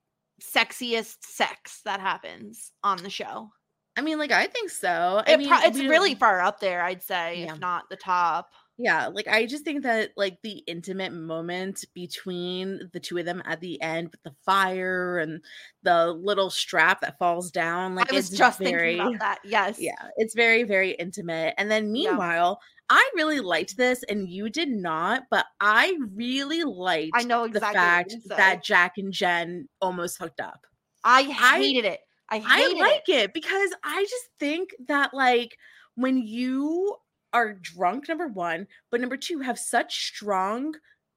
sexiest sex that happens on the show. I mean, like I think so. I It mean, pro- it's really far up there, I'd say, Yeah. if not the top. Yeah, like I just think that like the intimate moment between the two of them at the end with the fire and the little strap that falls down, like I was it's just very, thinking about that. Yes. Yeah, it's very very intimate. And then meanwhile, I really liked this and you did not, but I really liked I know the exactly what fact you're gonna say. that Jack and Jen almost hooked up. I I- hated it. I I like it. it. because I just think that like when you are drunk, number one, but number two, have such strong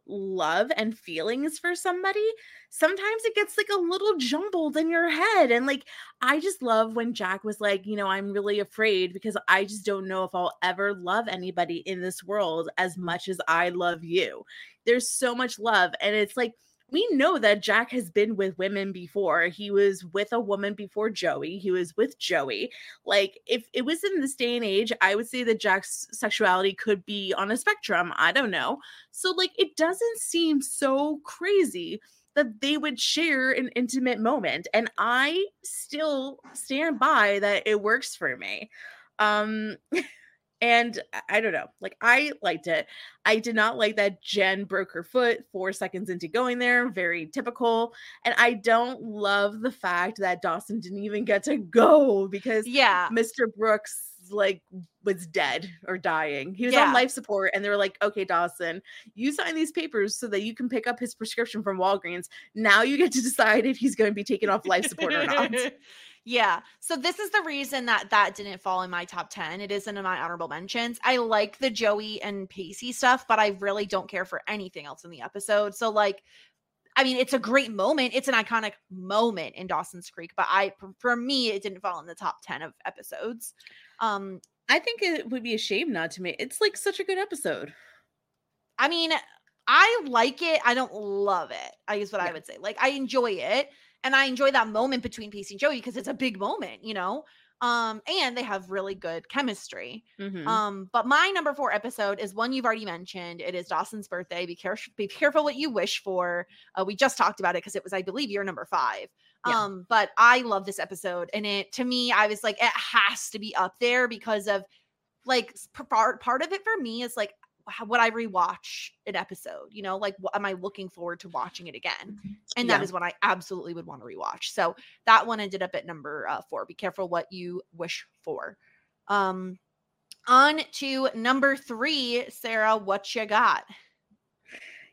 love and feelings for somebody, sometimes it gets like a little jumbled in your head. And like, I just love when Jack was like, you know, I'm really afraid because I just don't know if I'll ever love anybody in this world as much as I love you. There's so much love. And it's like, we know that Jack has been with women before. He was with a woman before Joey. He was with Joey. Like, if it was in this day and age, I would say that Jack's sexuality could be on a spectrum. I don't know. So, like, it doesn't seem so crazy that they would share an intimate moment. And I still stand by that it works for me. Um, and I- I don't know, like I liked it. I did not like that Jen broke her foot four seconds into going there. Very typical. And I don't love the fact that Dawson didn't even get to go because Yeah. Mr. Brooks like was dead or dying. He was Yeah. on life support and they were like, "Okay, Dawson, you sign these papers so that you can pick up his prescription from Walgreens. Now you get to decide if he's going to be taken off life support or not." yeah. So this is the reason that that didn't fall in my top 10. It isn't in my honorable mentions. I like the Joey and Pacey stuff, but I really don't care for anything else in the episode. So like I mean, it's a great moment. It's an iconic moment in Dawson's Creek, but I for me it didn't fall in the top 10 of episodes. Um I think it would be a shame not to make. It's like such a good episode. I mean, I like it. I don't love it. I guess what I would say. Like I enjoy it, and I enjoy that moment between Pacey and Joey because it's a big moment, you know. Um, and they have really good chemistry. Mhm. Um, but my number four episode is one you've already mentioned. It is Dawson's birthday. Be careful. Be careful what you wish for. Uh, we just talked about it because it was, I believe, your number five. Yeah. Um, but I love this episode, and it to me, I was like, it has to be up there because of like part part of it for me is like would I rewatch an episode? You know, like what am I looking forward to watching it again? And that Yeah. is what I absolutely would want to rewatch. So that one ended up at number uh, four. Be careful what you wish for. Um, on to number three, Sarah. What you got?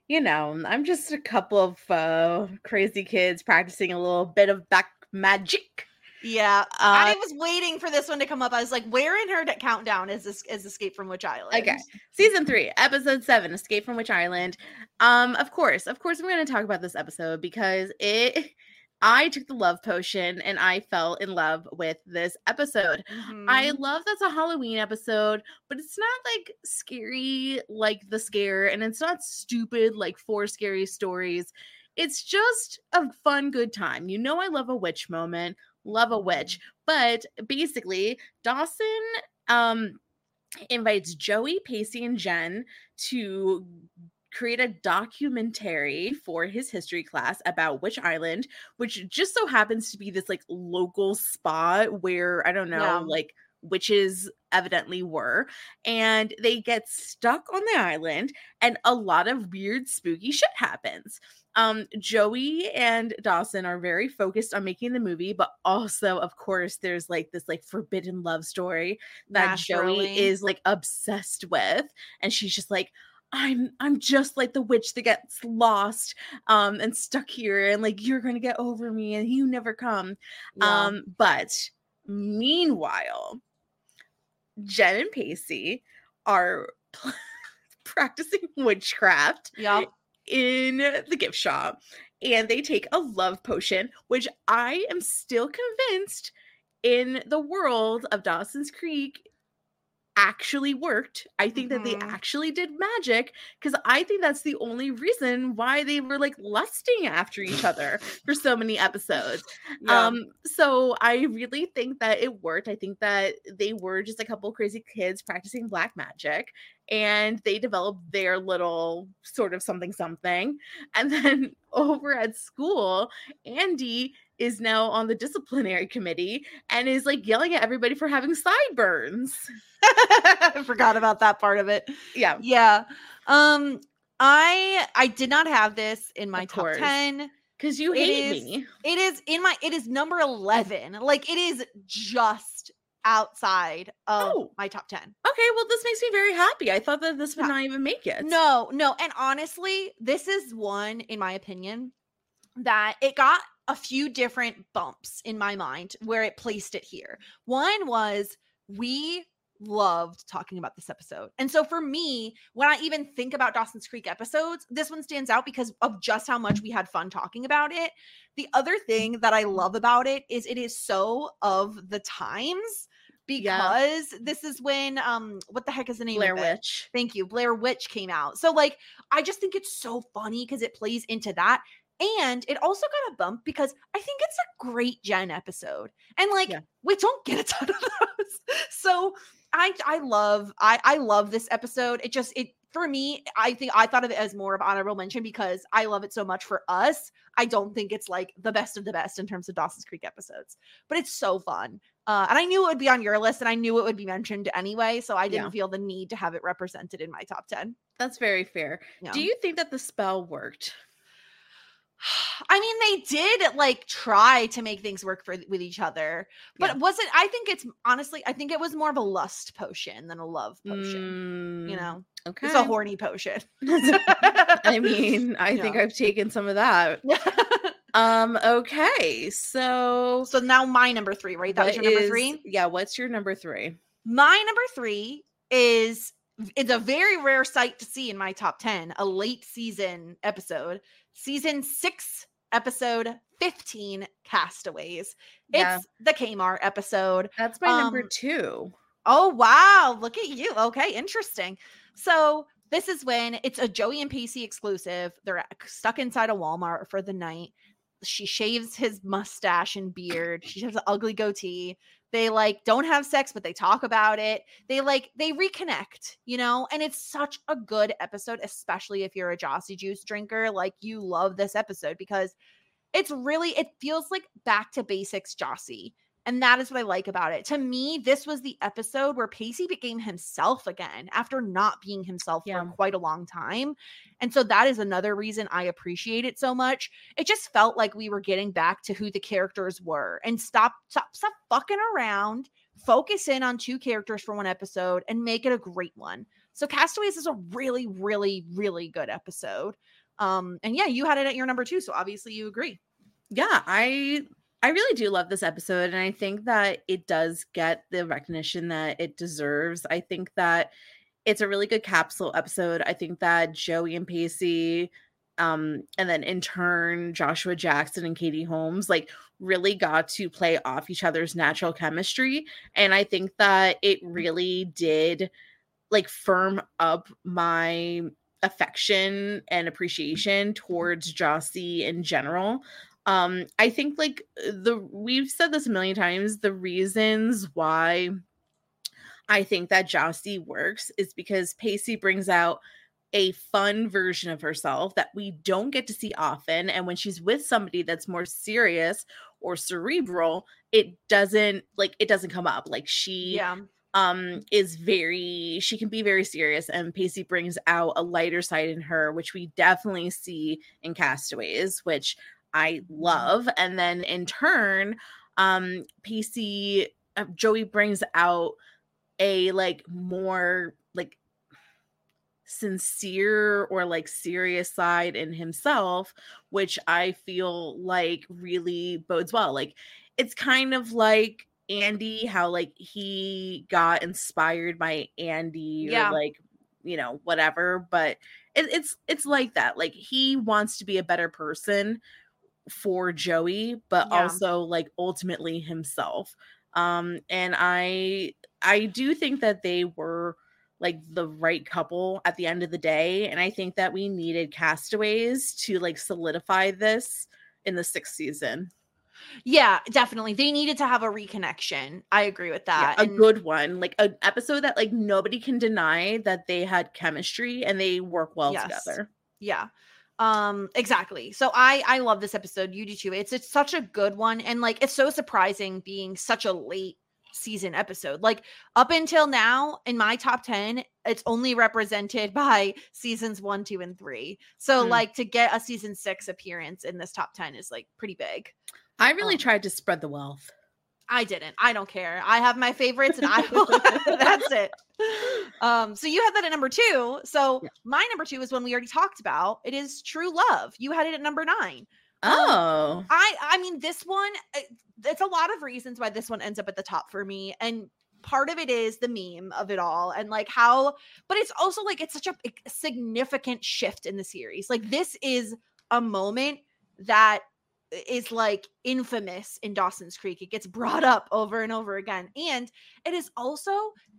you know, I'm just a couple of uh, crazy kids practicing a little bit of back magic. Yeah, Uh, I was waiting for this one to come up. I was like, where in her countdown is this? Is Escape from Witch Island? Okay. Season three, episode seven, Escape from Witch Island. Um, of course, of course, I'm going to talk about this episode because it. I took the love potion and I fell in love with this episode. I Mhm. love that's a Halloween episode, but it's not like scary like the scare, and it's not stupid like four scary stories. It's just a fun, good time. You know, I love a witch moment, love a witch, but basically, Dawson um invites Joey, Pacey, and Jen to create a documentary for his history class about Witch Island, which just so happens to be this like local spot where I don't know, Yeah. like witches evidently were. And they get stuck on the island and a lot of weird spooky shit happens um joey and dawson are very focused on making the movie but also of course there's like this like forbidden love story that joey is like obsessed with and she's just like i'm i'm just like the witch that gets lost um and stuck here and like you're gonna get over me and you never come Yeah. um, but meanwhile, Jen and Pacey are practicing witchcraft Yup. In the gift shop and they take a love potion, which I am still convinced in the world of Dawson's Creek actually worked. I think that they Mhm. actually did magic because I think that's the only reason why they were like lusting after each other for so many episodes. Um, so I really think that it worked. I think that they were just a couple crazy kids practicing black magic and they developed their little sort of something something. And then over at school, Andy is now on the disciplinary committee and is like yelling at everybody for having sideburns. I forgot about that part of it. Yeah. Yeah. Um I I did not have this in my top course. 10. Because you hate is- me. It is in my it is number 11. Like it is just outside of Oh. my top 10. Okay, well, this makes me very happy. I thought that this would Yeah. not even make it. No, no. And honestly, this is one, in my opinion, that it got a few different bumps in my mind where it placed it here. One was we loved talking about this episode. And so for me, when I even think about Dawson's Creek episodes, this one stands out because of just how much we had fun talking about it. The other thing that I love about it is it is so of the times because this is when um what the heck is the name Blair? Witch. Thank you. Blair Witch came out. So like I just think it's so funny because it plays into that. And it also got a bump because I think it's a great Jen episode. And like Yeah. we don't get a ton of those. So I I love I I love this episode. It just it for me, I think I thought of it as more of honorable mention because I love it so much for us. I don't think it's like the best of the best in terms of Dawson's Creek episodes, but it's so fun. Uh, and I knew it would be on your list and I knew it would be mentioned anyway. So I didn't Yeah. feel the need to have it represented in my top 10. That's very fair. Yeah. Do you think that the spell worked? I mean, they did like try to make things work for with each other, but Yeah. was it? I think it's honestly, I think it was more of a lust potion than a love potion. You Mm, know, okay. it's a horny potion. I mean, I think. I've taken some of that. Um. Okay. So, so now my number three, right? That was your number is- three. Yeah. What's your number three? My number three is it's a very rare sight to see in my top 10, a late season episode, season six, episode 15, Castaways. Yeah. It's the Kmart episode. That's my number um, two. Oh, wow. Look at you. Okay, interesting. So this is when it's a Joey and Pacey exclusive. They're stuck inside a Walmart for the night. She shaves his mustache and beard. She has an ugly goatee. They like don't have sex, but they talk about it. They like they reconnect, you know, and it's such a good episode, especially if you're a Jossie Juice drinker. Like you love this episode because it's really it feels like back to basics Jossie. And that is what I like about it. To me, this was the episode where Pacey became himself again after not being himself Yeah. for quite a long time. And so that is another reason I appreciate it so much. It just felt like we were getting back to who the characters were and stop stop stop fucking around, focus in on two characters for one episode and make it a great one. So Castaways is a really really really good episode. Um and yeah, you had it at your number 2, so obviously you agree. yeah i i really do love this episode and i think that it does get the recognition that it deserves. I think that it's a really good capsule episode. I think that joey and pacey um and then in turn joshua jackson and katie holmes like really got to play off each other's natural chemistry and i think that it really did like firm up my affection and appreciation towards Jossie in general. Um, I think like the we've said this a million times, the reasons why I think that Jossie works is because Pacey brings out a fun version of herself that we don't get to see often. And when she's with somebody that's more serious or cerebral, it doesn't like it doesn't come up. Like she Yeah. um is very she can be very serious and Pacey brings out a lighter side in her which we definitely see in Castaways which I love and then in turn um Pacey uh, Joey brings out a like more like sincere or like serious side in himself which I feel like really bodes well like it's kind of like Andy, how like he got inspired by Andy Yeah. or like you know whatever, but it, it's it's like that. Like he wants to be a better person for Joey, but Yeah. also like ultimately himself. Um, and I I do think that they were like the right couple at the end of the day. And I think that we needed castaways to like solidify this in the sixth season. Yeah, definitely. They needed to have a reconnection. I agree with Yeah, that. a And- good one, like an episode that like nobody can deny that they had chemistry and they work well Yes. together. Yeah. Um exactly. So I I love this episode. You do too. It's it's such a good one and like it's so surprising being such a late season episode. Like up until now in my top 10, it's only represented by seasons 1, 2 and 3. So Hmm. like to get a season 6 appearance in this top 10 is like pretty big. I really Um, tried to spread the wealth. I didn't. I don't care. I have my favorites and I will that's it. Um so you had that at number 2. So Yeah. my number 2 is one we already talked about. It is True Love. You had it at number 9. Um, Oh, I I mean this one uh, it's a lot of reasons why this one ends up at the top for me and part of it is the meme of it all and like how but it's also like it's such a, a significant shift in the series. Like this is a moment that is like infamous in Dawson's Creek. It gets brought up over and over again and it is also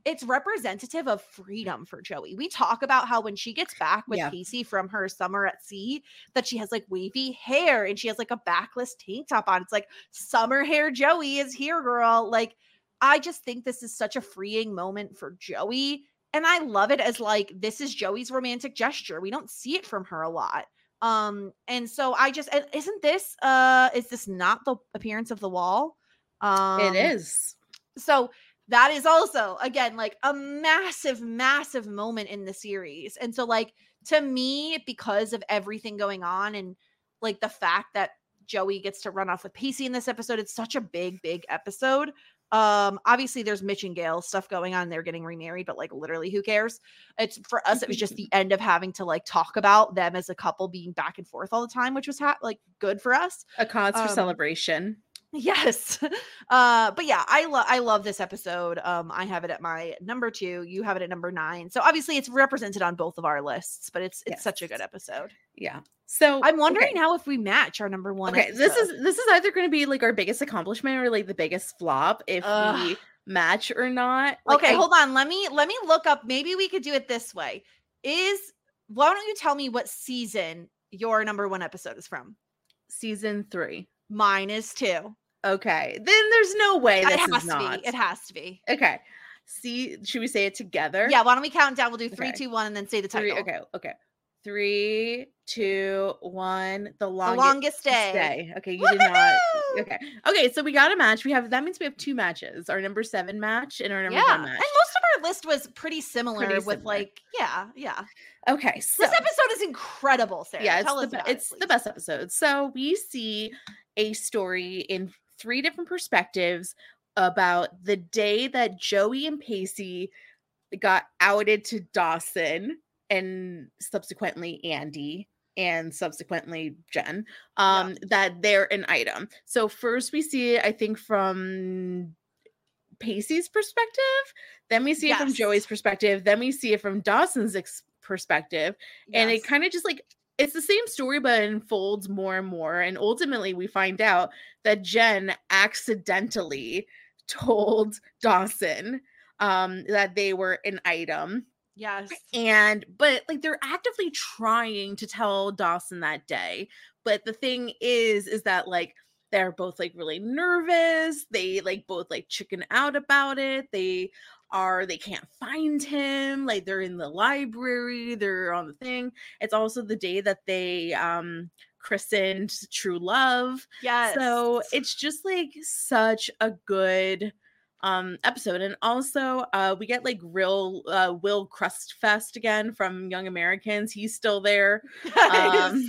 it's representative of freedom for Joey. We talk about how when she gets back with Yeah. Pacey from her summer at sea, that she has like wavy hair and she has like a backless tank top on. It's like summer hair Joey is here, girl. Like, I just think this is such a freeing moment for Joey. And I love it as like this is Joey's romantic gesture. We don't see it from her a lot. Um, and so I just and isn't this uh is this not the appearance of the wall? Um it is. so that is also again like a massive massive moment in the series and so like to me because of everything going on and like the fact that joey gets to run off with pacey in this episode it's such a big big episode um obviously there's mitch and gail stuff going on they're getting remarried but like literally who cares it's for us it was just the end of having to like talk about them as a couple being back and forth all the time which was ha- like good for us A cause for um, celebration. Yes. Uh but yeah, I love I love this episode. Um I have it at my number 2, you have it at number 9. So obviously it's represented on both of our lists, but it's it's such a good episode. Yeah. So I'm wondering okay. now if we match our number 1 Okay, this is this is either going to be like our biggest accomplishment or like the biggest flop if we match or not. Like, Okay, I- hold on. Let me let me look up maybe we could do it this way. Is why don't you tell me what season your number 1 episode is from? season three. Mine is 2. Okay, then there's no way It this has is to not. be. It has to be. Okay, see, should we say it together? Yeah, why don't we count down? We'll do three, Okay. two, one, and then say the title. Three. Okay. Okay. Three, two, one. The The longest, longest day. Okay, you did not. Okay. Okay, so we got a match. We have that means we have two matches. Our number seven match and our number yeah, one match. and most of our list was pretty similar Pretty with similar. like, yeah, yeah. okay, so This episode is incredible, Sarah. yeah, it's Tell the be- about it, the best episode. So we see a story in three different perspectives about the day that Joey and Pacey got outed to Dawson and subsequently Andy and subsequently Jen um that they're an item. So first we see it I think from Pacey's perspective, then we see it from Joey's perspective, then we see it from Dawson's ex- perspective and it kind of just like it's the same story but it unfolds more and more and ultimately we find out that jen accidentally told dawson um that they were an item yes, and but like they're actively trying to tell dawson that day but the thing is is that like they're both like really nervous they like both like chicken out about it they are they can't find him like they're in the library they're on the thing. It's also the day that they um christened true love. Yes. so it's just like such a good um episode and also uh we get like real uh will Krudski again from young americans he's still there um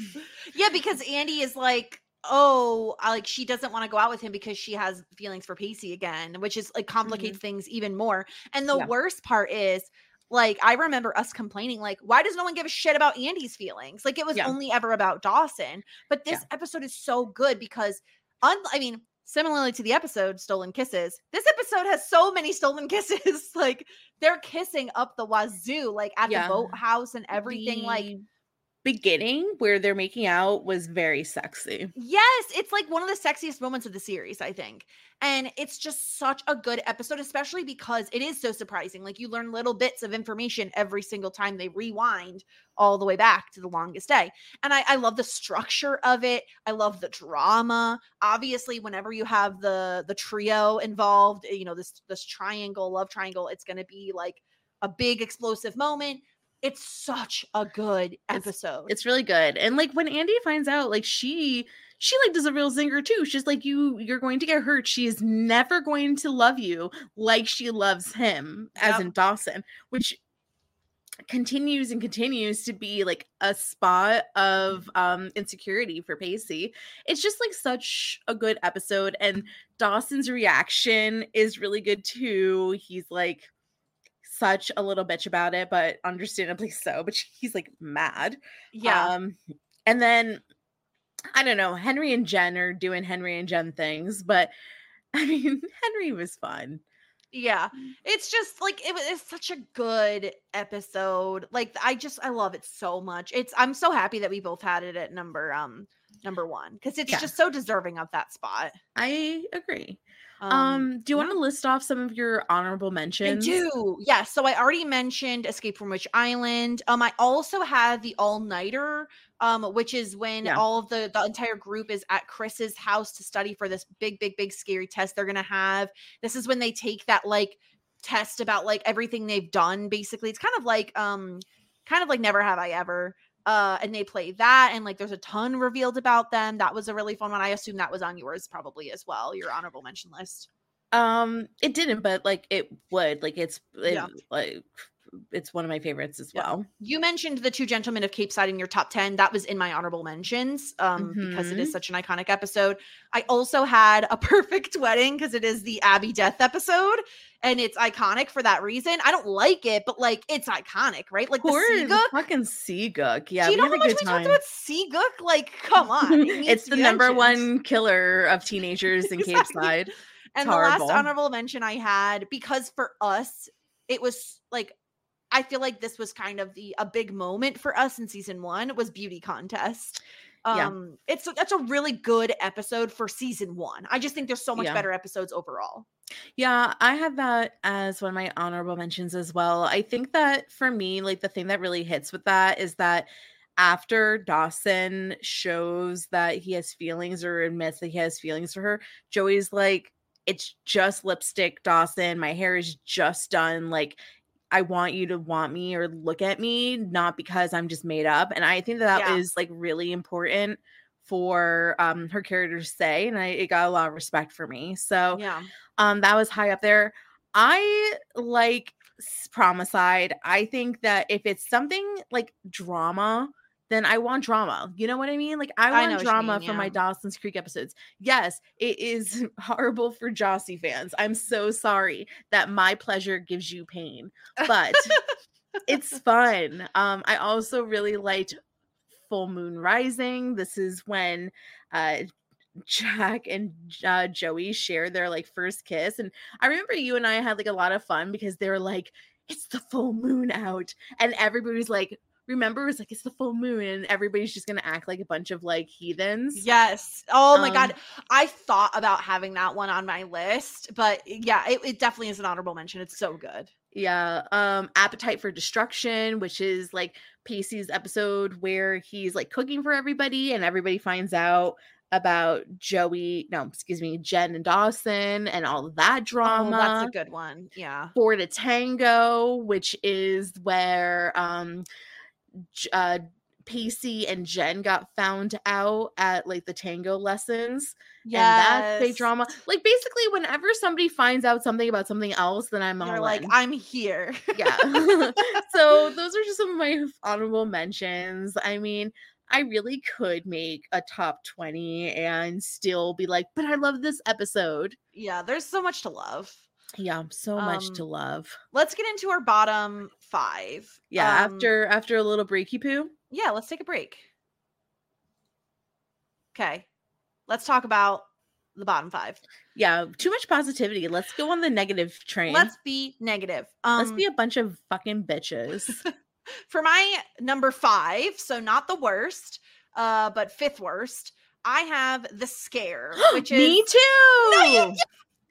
yeah, because Andy is like, oh, like she doesn't want to go out with him because she has feelings for Pacey again, which is like complicates things even more. And the Mm-hmm. Yeah. worst part is, like, I remember us complaining, like, why does no one give a shit about Andy's feelings? Like, it was Yeah. only ever about Dawson. But this Yeah. episode is so good because, un- I mean, similarly to the episode Stolen Kisses, this episode has so many stolen kisses. like, they're kissing up the wazoo, like at Yeah. the boathouse and everything. Like, the- beginning where they're making out was very sexy. Yes, it's like one of the sexiest moments of the series, I think. And it's just such a good episode, especially because it is so surprising. Like you learn little bits of information every single time they rewind all the way back to the longest day. And I, I love the structure of it. I love the drama. Obviously, whenever you have the the trio involved, you know, this this triangle, love triangle, it's gonna be like a big explosive moment. It's such a good episode. It's really good. And like when Andy finds out, like she she like does a real zinger too. She's like, you you're going to get hurt. She is never going to love you like she loves him, as Yep. in Dawson, which continues and continues to be like a spot of um insecurity for Pacey. It's just like such a good episode and Dawson's reaction is really good too. He's like such a little bitch about it, but understandably so, but he's like mad. yeah. Um, and then I don't know, Henry and Jen are doing Henry and Jen things, but I mean, Henry was fun. Yeah. It's just like it was such a good episode. Like I just I love it so much. It's I'm so happy that we both had it at number um number 1 cuz it's Yeah. just so deserving of that spot. I agree. Um, do you want to list off some of your honorable mentions? I do. Yes. So I already mentioned Escape from Witch Island. Um, I also have the All Nighter, um, which is when Yeah. all of the the entire group is at Chris's house to study for this big, big, big scary test they're gonna have. This is when they take that like test about like everything they've done. Basically, it's kind of like um, kind of like Never Have I Ever. Uh, and they play that, and like there's a ton revealed about them. That was a really fun one. I assume that was on yours probably as well, your honorable mention list. Um, it didn't, but like it would. Like it's it, Yeah. like it's one of my favorites as Yeah. well. You mentioned the two gentlemen of Capeside in your top 10. That was in my honorable mentions um, because it is Mhm. such an iconic episode. I also had a perfect wedding because it is the Abby death episode and it's iconic for that reason. I don't like it, but like it's iconic, right? Like Poor the Seagook. fucking Seagook. Yeah, Do you we know how much we time. talked about Seagook? Like, come on. it it's the number mentioned. one killer of teenagers in Cape Exactly. Side. And It's the last honorable mention I had, because for us, it was like I feel like this was kind of the a big moment for us in season one was beauty contest. Yeah. Um, it's a- that's a really good episode for season one. I just think there's so much Yeah. better episodes overall. Yeah, I have that as one of my honorable mentions as well. I think that for me, like the thing that really hits with that is that after Dawson shows that he has feelings or admits that he has feelings for her, Joey's like, it's just lipstick, Dawson. My hair is just done. Like, I want you to want me or look at me, not because I'm just made up. And I think that that is Yeah. like really important for um her character to say. And I it got a lot of respect for me. So Yeah. um that was high up there i like promicide i think that if it's something like drama then i want drama you know what i mean? Like i I want drama mean, for my dawson's creek episodes. Yes it is horrible for jossie fans. I'm so sorry that my pleasure gives you pain but it's fun. Um i also really liked full moon rising. This is when uh Jack and uh, Joey share their like first kiss, and I remember you and I had like a lot of fun because they were like, "It's the full moon out," and everybody's like, "Remember, it's like it's the full moon," and everybody's just gonna act like a bunch of like heathens. Yes. Oh my Um, god. I thought about having that one on my list, but yeah, it, it definitely is an honorable mention. It's so good. Yeah. Um, Appetite for Destruction, which is like Pacey's episode where he's like cooking for everybody, and everybody finds out about Joey. No, excuse me, Jen and Dawson, and all that drama. Oh, that's a good one. Yeah. For the Tango, which is where um uh Pacey and Jen got found out at like the tango lessons. Yeah, that's drama. Like basically whenever somebody finds out something about something else, then I'm You're all like, in. I'm here. yeah. so those are just some of my honorable mentions. I mean, I really could make a top 20 and still be like, but I love this episode. yeah, there's so much to love. Yeah, so much to Um, love. Let's get into our bottom five. Yeah, Um, after after a little breaky poo. yeah, let's take a break. Okay, let's talk about the bottom five. Yeah, too much positivity. Let's go on the negative train. Let's be negative. Um, Let's be a bunch of fucking bitches. for my number five, so not the worst, uh, but fifth worst, I have the scare, which is Me too. No,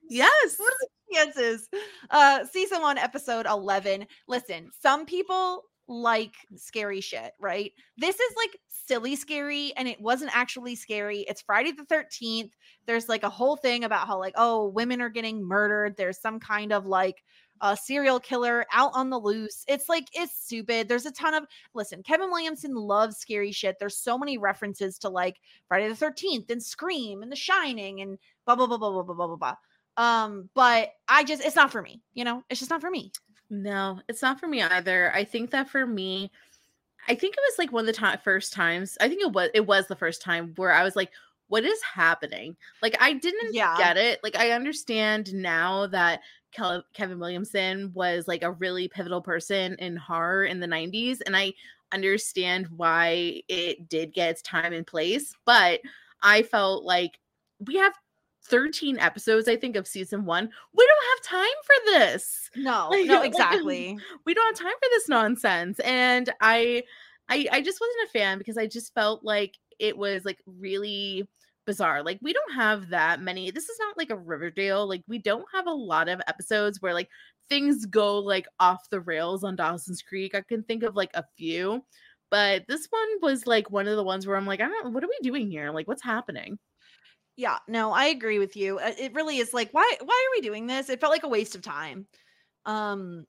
yes. What the chances? Uh, season one, episode 11. Listen, some people like scary shit, right? This is like silly scary, and it wasn't actually scary. It's Friday the 13th. There's like a whole thing about how, like, oh, women are getting murdered. There's some kind of like a serial killer out on the loose. It's like, it's stupid. There's a ton of, listen, Kevin Williamson loves scary shit. There's so many references to like Friday the 13th and Scream and The Shining and blah, blah, blah, blah, blah, blah, blah, blah, blah. Um, but I just, it's not for me, you know, it's just not for me. No, it's not for me either. I think that for me, I think it was like one of the ti- first times. I think it was it was the first time where I was like, "What is happening?" Like I didn't Yeah. get it. Like I understand now that Kevin Williamson was like a really pivotal person in horror in the '90s, and I understand why it did get its time and place. But I felt like we have 13 episodes, I think, of season one. We don't have time for this. No, Like, no, like, exactly. we don't have time for this nonsense. And i i i just wasn't a fan because i just felt like it was like really bizarre. Like we don't have that many this is not like a riverdale like we don't have a lot of episodes where like things go like off the rails on dawson's creek. I can think of like a few but this one was like one of the ones where i'm like i don't what are we doing here? Like what's happening Yeah, no, I agree with you. Uh, It really is like why why are we doing this? It felt like a waste of time. Um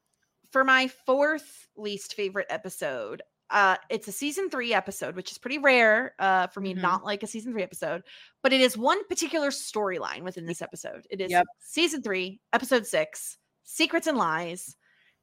for my fourth least favorite episode, uh it's a season 3 episode, which is pretty rare uh for me Mhm. not like a season 3 episode, but it is one particular storyline within this episode. It is Yep. season 3, episode 6, Secrets and Lies.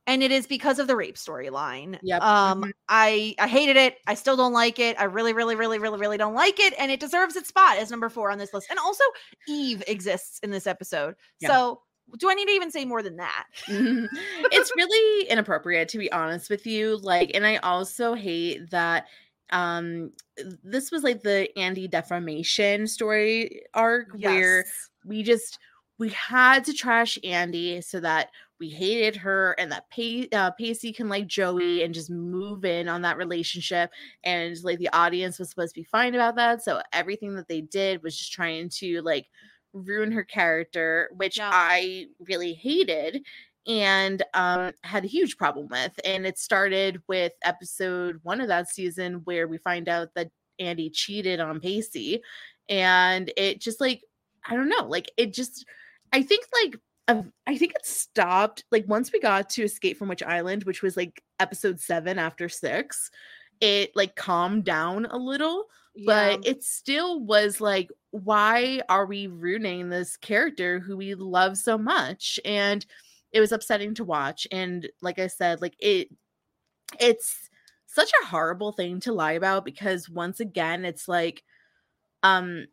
And it is because of the rape storyline. Yep, Um, mhm. I I hated it. I still don't like it. I really, really, really, really, really don't like it, and it deserves its spot as number four on this list. And also, Eve exists in this episode. Yeah. So, do I need to even say more than that? It's really inappropriate to be honest with you like and i also hate that um this was like the andy defamation story arc where we just we had to trash andy so that we hated her and that Pay, uh, pacey can like joey and just move in on that relationship and like the audience was supposed to be fine about that so everything that they did was just trying to like ruin her character which Yeah. i really hated and um had a huge problem with and it started with episode one of that season where we find out that andy cheated on pacey and it just like i don't know like it just i think like um, i think it stopped like once we got to escape from witch island which was like episode seven after six it like calmed down a little but it still was like why are we ruining this character who we love so much? And it was upsetting to watch and like i said like it it's such a horrible thing to lie about because once again it's like um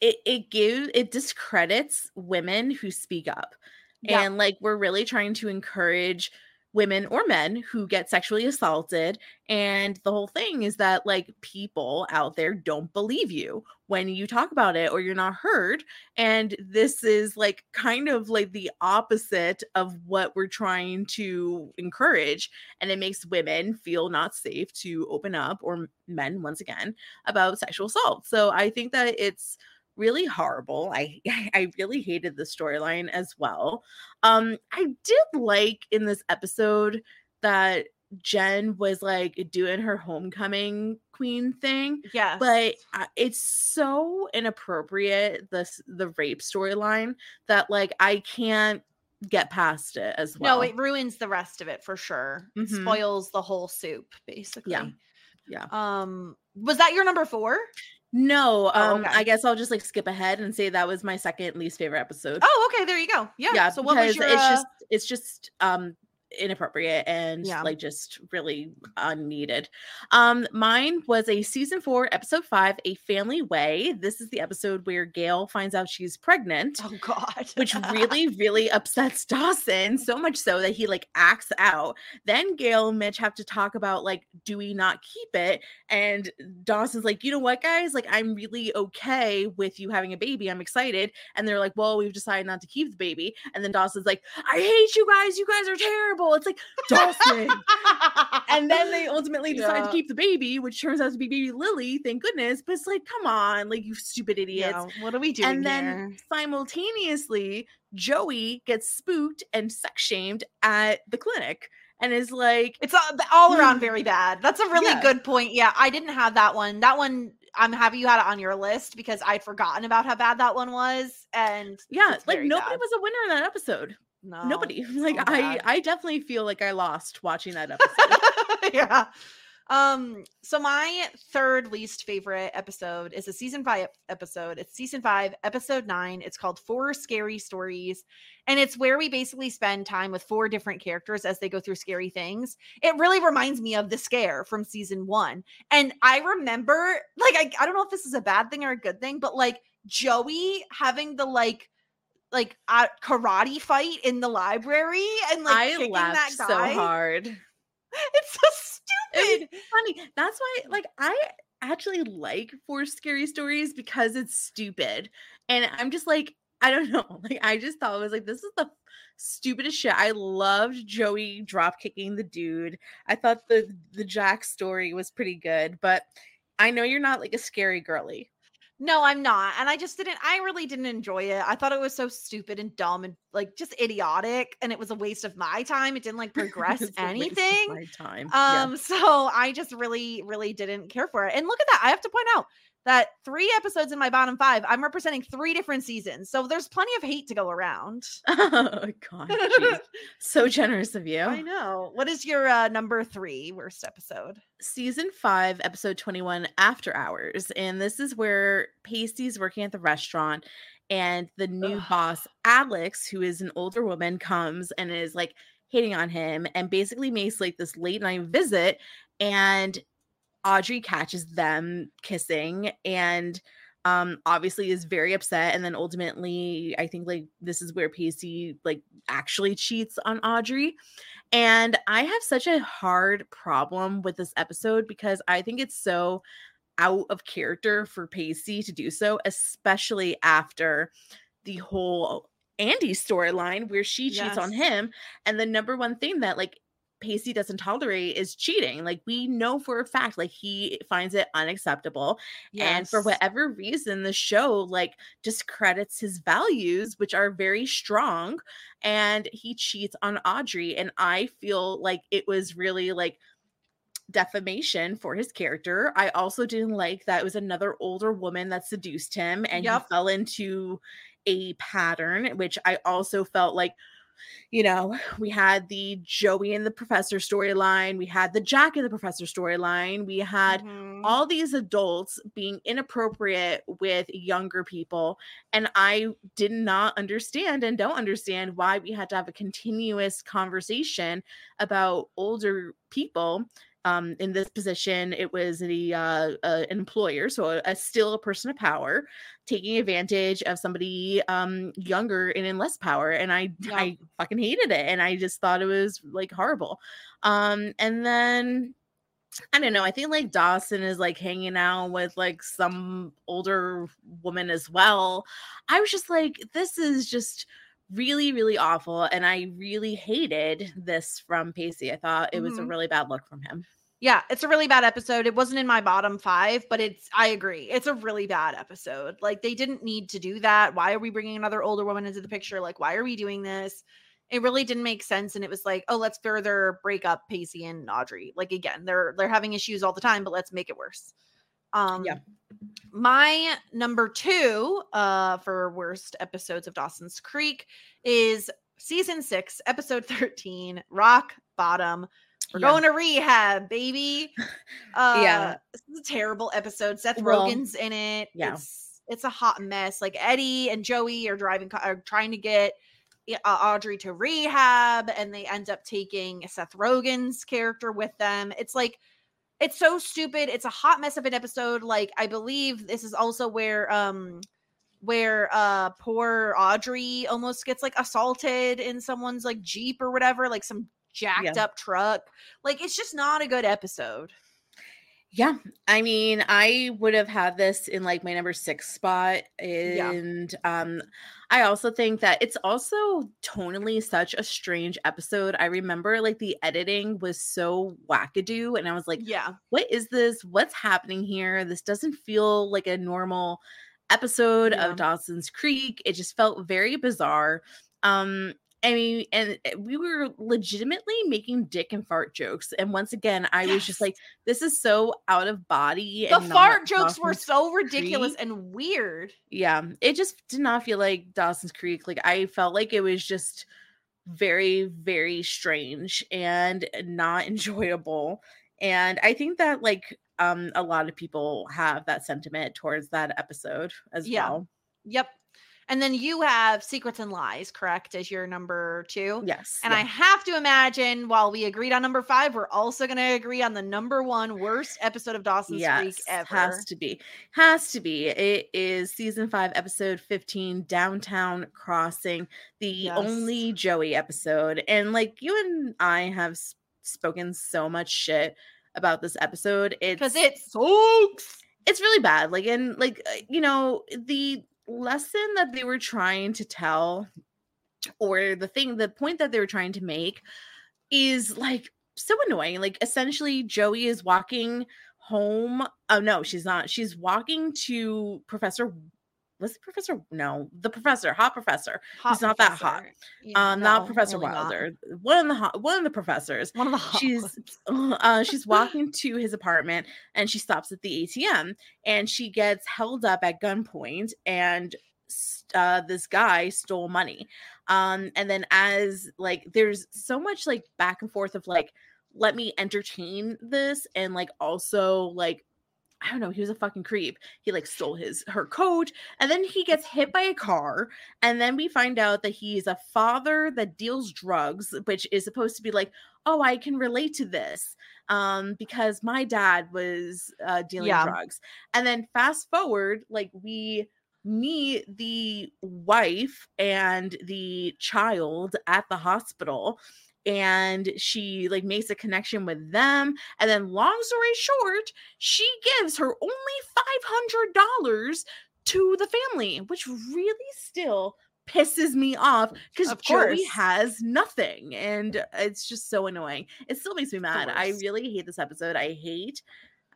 it it gives it discredits women who speak up Yeah. and like we're really trying to encourage women or men who get sexually assaulted and the whole thing is that like people out there don't believe you when you talk about it or you're not heard and this is like kind of like the opposite of what we're trying to encourage and it makes women feel not safe to open up or men once again about sexual assault so i think that it's really horrible. I I really hated the storyline as well. Um I did like in this episode that Jen was like doing her homecoming queen thing, Yeah. but uh, it's so inappropriate this the rape storyline that like I can't get past it as well. no, it ruins the rest of it for sure. It Mhm. spoils the whole soup, basically. Yeah. Um, was that your number four? No, Oh, um okay. I guess I'll just like skip ahead and say that was my second least favorite episode. Oh, okay. There you go. Yeah. yeah So what was your? it's uh, just it's just um inappropriate and Yeah. like just really unneeded. Um mine was a season four episode five a family way. This is the episode where gail finds out she's pregnant oh God. which really really upsets dawson so much so that he like acts out. Then gail and mitch have to talk about like do we not keep it? And dawson's like you know what guys? Like i'm really okay with you having a baby. I'm excited. And they're like well we've decided not to keep the baby. And then dawson's like i hate you guys. You guys are terrible terrible. It's like Dawson. and then they ultimately decide Yeah. to keep the baby, which turns out to be baby Lily, thank goodness. But it's like, come on, like you stupid idiots. Yeah, what are we doing and then here? simultaneously, Joey gets spooked and sex shamed at the clinic and is like, It's all, all around very bad. That's a really Yeah. good point. Yeah, I didn't have that one. That one, I'm happy you had it on your list because I'd forgotten about how bad that one was. And yeah, like nobody bad. was a winner in that episode. No, Nobody. Like so I. I definitely feel like I lost watching that episode. yeah. Um, so my third least favorite episode is a season five episode. It's season five, episode nine. It's called Four Scary Stories. And it's where we basically spend time with four different characters as they go through scary things. It really reminds me of the scare from season one. And I remember, like, I, I don't know if this is a bad thing or a good thing, but like Joey having the like like uh, karate fight in the library and like I laughed so hard. It's so stupid. Funny. That's why, like, I actually like Four Scary Stories because it's stupid. And I'm just like, I don't know. Like, I just thought it was like, this is the stupidest shit. I loved Joey drop kicking the dude. I thought the the Jack story was pretty good, but I know you're not like a scary girly. No, I'm not. And I just didn't, I really didn't enjoy it. I thought it was so stupid and dumb and like just idiotic. And it was a waste of my time. It didn't like progress It's a waste of anything. my time. Yeah. Um, so I just really, really didn't care for it. And look at that. I have to point out that three episodes in my bottom five, I'm representing three different seasons. So there's plenty of hate to go around. oh god, so generous of you. I know. What is your uh, number three worst episode? season five, episode 21, After Hours. And this is where Pacey's working at the restaurant, and the new Ugh. boss, Alex, who is an older woman, comes and is like hitting on him and basically makes like this late night visit. And Audrey catches them kissing and um obviously is very upset and then ultimately i think like this is where pacey like actually cheats on audrey and I have such a hard problem with this episode because I think it's so out of character for Pacey to do so, especially after the whole Andy storyline where she cheats on him. And the number one thing that like Pacey doesn't tolerate is cheating. Like we know for a fact, like he finds it unacceptable. And for whatever reason, the show like discredits his values, which are very strong. And he cheats on Audrey. And I feel like it was really like defamation for his character. I also didn't like that it was another older woman that seduced him and Yep. he fell into a pattern, which I also felt like you know, we had the Joey and the professor storyline, we had the Jack and the professor storyline, we had Mhm. all these adults being inappropriate with younger people and i did not understand and don't understand why we had to have a continuous conversation about older people um, in this position it was the uh, uh, an employer so a, a still a person of power taking advantage of somebody um, younger and in less power and i Yeah. i fucking hated it and i just thought it was like horrible um and then I don't know. I think like Dawson is like hanging out with like some older woman as well. I was just like, this is just really, really awful. And I really hated this from Pacey. I thought it was a Mhm. really bad look from him. Yeah, it's a really bad episode. It wasn't in my bottom five, but it's, I agree. It's a really bad episode. Like, they didn't need to do that. Why are we bringing another older woman into the picture? Like, why are we doing this? It really didn't make sense. And it was like, oh, let's further break up Pacey and Audrey. Like, again, they're, they're having issues all the time, but let's make it worse. Um, Yeah. My number two uh, for worst episodes of Dawson's Creek is season six, episode 13, Rock Bottom. We're Yeah. going to rehab, baby. Uh, Yeah. This is a terrible episode. Seth Well, Rogen's in it. yeah. It's, it's a hot mess. Like Eddie and Joey are driving, are trying to get uh, Audrey to rehab, and they end up taking Seth Rogen's character with them. It's like, it's so stupid. It's a hot mess of an episode. Like, I believe this is also where, um, where uh poor Audrey almost gets like assaulted in someone's like Jeep or whatever, like some jacked Yeah. up truck. Like it's just not a good episode. Yeah, I mean, I would have had this in like my number six spot, and um, I also think that it's also tonally such a strange episode. I remember like the editing was so wackadoo, and I was like, Yeah. "What is this? What's happening here? This doesn't feel like a normal episode Yeah. of Dawson's Creek. It just felt very bizarre." Um, I mean, and uh, we were legitimately making dick and fart jokes, and once again, I was just like, "This is so out of body." The fart jokes were Dawson's so ridiculous and weird. Yeah, it just did not feel like Dawson's Creek. Like I felt like it was just very, very strange and not enjoyable. And I think that like um a lot of people have that sentiment towards that episode as Yeah. well. Yep. And then you have Secrets and Lies, correct, as your number two. Yes. And I have to imagine while we agreed on number five, we're also going to agree on the number one worst episode of Dawson's Creek ever. Has to be. Has to be. It is season five, episode 15, Downtown Crossing, the Yes. only Joey episode. And like you and I have spoken so much shit about this episode. It's Because it sucks. it's really bad. Like, and like, uh, you know, the lesson that they were trying to tell, or the thing, the point that they were trying to make is like so annoying. Like, essentially, Joey is walking home. Oh, no, she's not. She's walking to Professor. Was it Professor? No, the professor, hot professor. Hot not that hot. Yeah, Um, not Professor really not. Wilder. One of the hot, one of the professors One of the hot she's uh, she's walking to his apartment and she stops at the ATM and she gets held up at gunpoint and uh, this guy stole money. Um, and then as like there's so much like back and forth of like let me entertain this and like also like I don't know, he was a fucking creep. He like stole his her coat and then he gets hit by a car and then we find out that he's a father that deals drugs, which is supposed to be like, "Oh, I can relate to this." Um because my dad was uh dealing Yeah. drugs. And then fast forward like we meet the wife and the child at the hospital and she like makes a connection with them and then long story short she gives her only $500 to the family which really still pisses me off because Of joey has nothing and it's just so annoying. It still makes me mad. I really hate this episode. I hate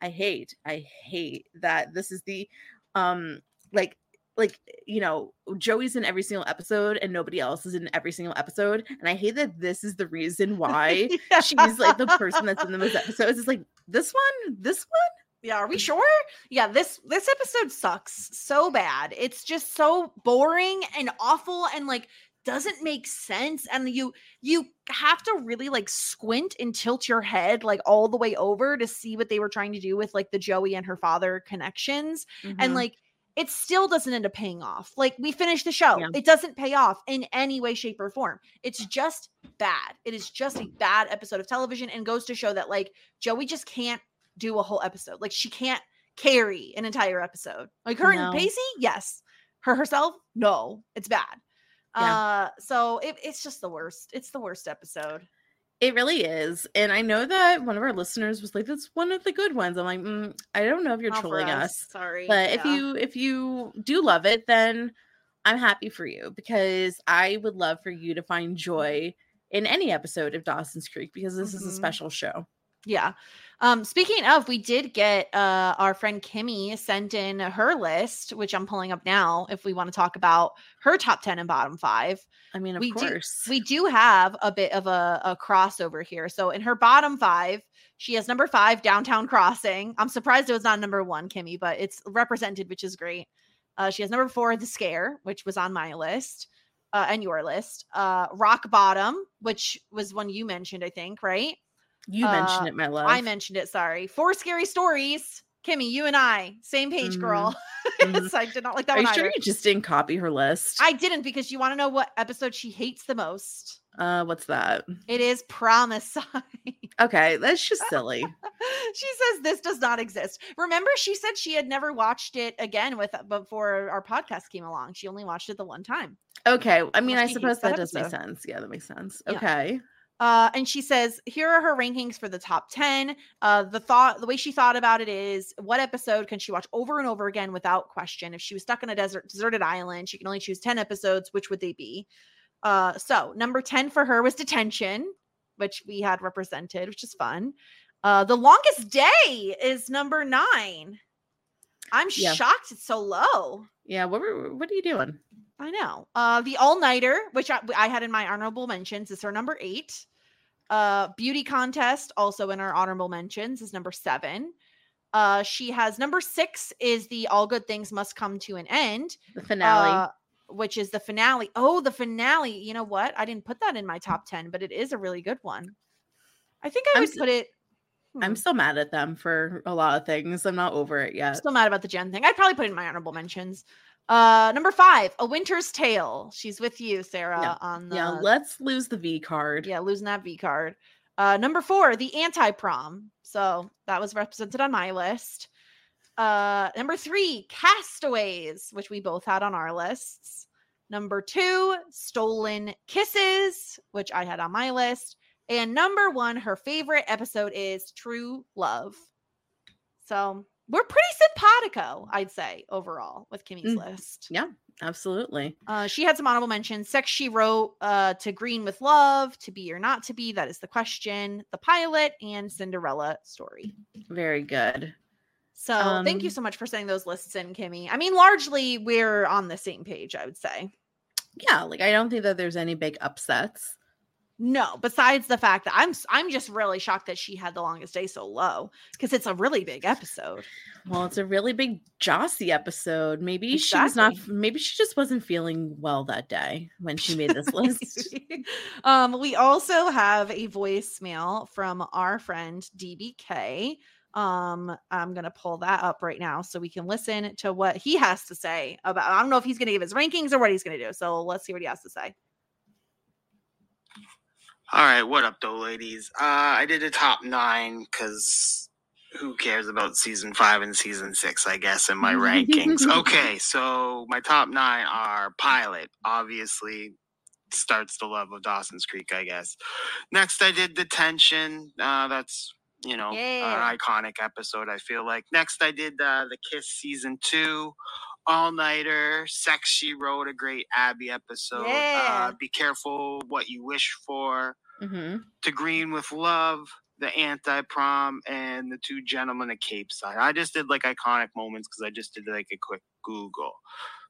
i hate i hate that this is the um like like you know joey's in every single episode and nobody else is in every single episode and i hate that this is the reason why she's like the person that's in the most episodes it's like this one this one Yeah, are we sure? Yeah, this this episode sucks so bad. It's just so boring and awful and like doesn't make sense and you you have to really like squint and tilt your head like all the way over to see what they were trying to do with like the Joey and her father connections and Mhm. like it still doesn't end up paying off. Like we finished the show. Yeah. It doesn't pay off in any way shape or form. It's just bad. It is just a bad episode of television and goes to show that like Joey just can't do a whole episode. Like she can't carry an entire episode. Like her No. and Pacey, yes. Her herself, no. It's bad. Yeah. Uh so it, it's just the worst. It's the worst episode. It really is. And I know that one of our listeners was like, that's one of the good ones. I'm like, mm, I don't know if you're Not trolling us. Sorry. But if you if you do love it, then I'm happy for you because I would love for you to find joy in any episode of Dawson's Creek because this is a Mhm. special show. Yeah. Um, speaking of, we did get uh our friend Kimmy sent in her list, which I'm pulling up now if we want to talk about her top 10 and bottom five. I mean, of We do- course. We do have a bit of a, a crossover here. So in her bottom five, she has number five, Downtown Crossing. I'm surprised it was not number one, Kimmy, but it's represented, which is great. Uh, she has number four, The Scare, which was on my list uh, and your list. Uh, Rock Bottom, which was one you mentioned, I think, right? You mentioned uh, it, my love. I mentioned it. Sorry. Four scary stories. Kimmy, you and I, same page, girl. Mhm. so I did not like that Are one you sure you just didn't copy her list? I didn't because you want to know what episode she hates the most. uh, what's that? It is Promicide. Okay, that's just silly. she says this does not exist. Remember, she said she had never watched it again with before our podcast came along. She only watched it the one time. Okay, I mean, I suppose that that does make sense. Yeah, that makes sense. Yeah. Uh, and she says, here are her rankings for the top 10. Uh, the thought, the way she thought about it is what episode can she watch over and over again without question? If she was stuck on a desert, deserted island, she can only choose 10 episodes. Which would they be? Uh, so number 10 for her was detention, which we had represented, which is fun. Uh, the longest day is number nine. I'm Yeah. shocked it's so low. Yeah, what were, what are you doing? I know. Uh, the All Nighter, which I, I had in my honorable mentions, is her number eight. Uh, Beauty Contest, also in our honorable mentions, is number seven. Uh, she has number six is the All Good Things Must Come to an End, The finale. uh, which is the finale. Oh, the finale. You know what? I didn't put that in my top 10, but it is a really good one. I think I I'm would s- put it. I'm hmm, still mad at them for a lot of things. I'm not over it yet. still mad about the Jen thing. I'd probably put it in my honorable mentions. Uh, number five, A Winter's Tale. She's with you, Sarah, on the yeah, let's lose the V card. yeah, losing that V card. Uh, number four, the anti prom. So that was represented on my list. Uh, number three, Castaways, which we both had on our lists. Number two, Stolen Kisses, which I had on my list. And number one, her favorite episode is True Love. So we're pretty simpatico, I'd say, overall, with Kimmy's Mm. list. Yeah, absolutely. Uh, she had some honorable mentions. Sex she wrote uh, to Green with Love, to be or not to be. That is the question. The pilot and Cinderella story. Very good. So thank you Um, so much for sending those lists in, Kimmy. I mean, largely we're on the same page, I would say. Yeah, like I don't think that there's any big upsets. No, besides the fact that I'm I'm just really shocked that she had the longest day so low because it's a really big episode. Well, it's a really big Jossie episode. Maybe she was not. Maybe she just wasn't feeling well that day when she made this list. um, we also have a voicemail from our friend DBK. Um, I'm gonna pull that up right now so we can listen to what he has to say about. I don't know if he's gonna give his rankings or what he's gonna do. So let's see what he has to say. All right, what up, though, ladies? Uh, I did a top nine because who cares about season five and season six, I guess, in my rankings. Okay, so my top nine are Pilot, obviously starts the love of Dawson's Creek, I guess. Next, I did Detention. Uh, that's, you know, Yeah. an iconic episode, I feel like. Next, I did uh, The Kiss season two. All Nighter, Sex She Wrote, a great Abby episode. Yeah. Uh, Be Careful What You Wish For hmm to Green with Love, the Anti Prom, and the Two Gentlemen at Capeside. I just did like iconic moments because I just did like a quick Google.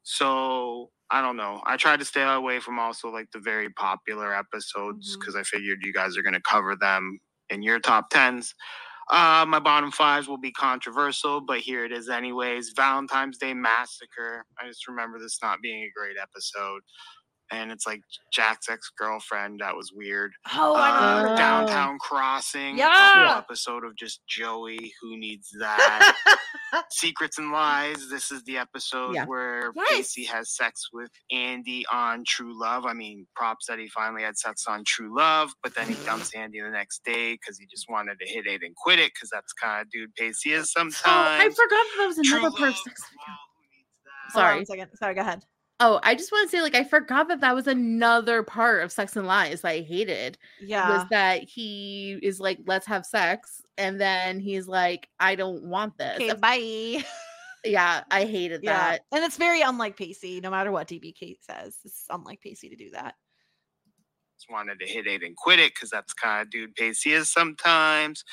So I don't know. I tried to stay away from also like the very popular episodes because I figured you guys are going to cover them in your top tens. Uh, my bottom fives will be controversial, but here it is anyways. Valentine's Day Massacre. I just remember this not being a great episode. And it's like Jack's ex girlfriend. That was weird. Oh, I Uh, remember. Downtown Crossing. Yeah. whole episode of just Joey. Who needs that? Secrets and Lies. This is the episode Yeah. where Yes. Pacey has sex with Andy on True Love. I mean, props that he finally had sex on True Love, but then he dumps Andy the next day because he just wanted to hit it and quit it because that's kind of dude Pacey is sometimes. Oh, I forgot that that was another part. of Love, Sex and the well, who needs that? Hold on Sorry. one second. Sorry, go ahead. Oh, I just want to say, like, I forgot that that was another part of Sex and Lies that I hated. Yeah. Was that he is like, let's have sex, and then he's like, I don't want this. Okay, bye. Yeah, I hated Yeah. that. And it's very unlike Pacey, no matter what DBK says. It's unlike Pacey to do that. Just wanted to hit it and quit it because that's kind of dude Pacey is sometimes.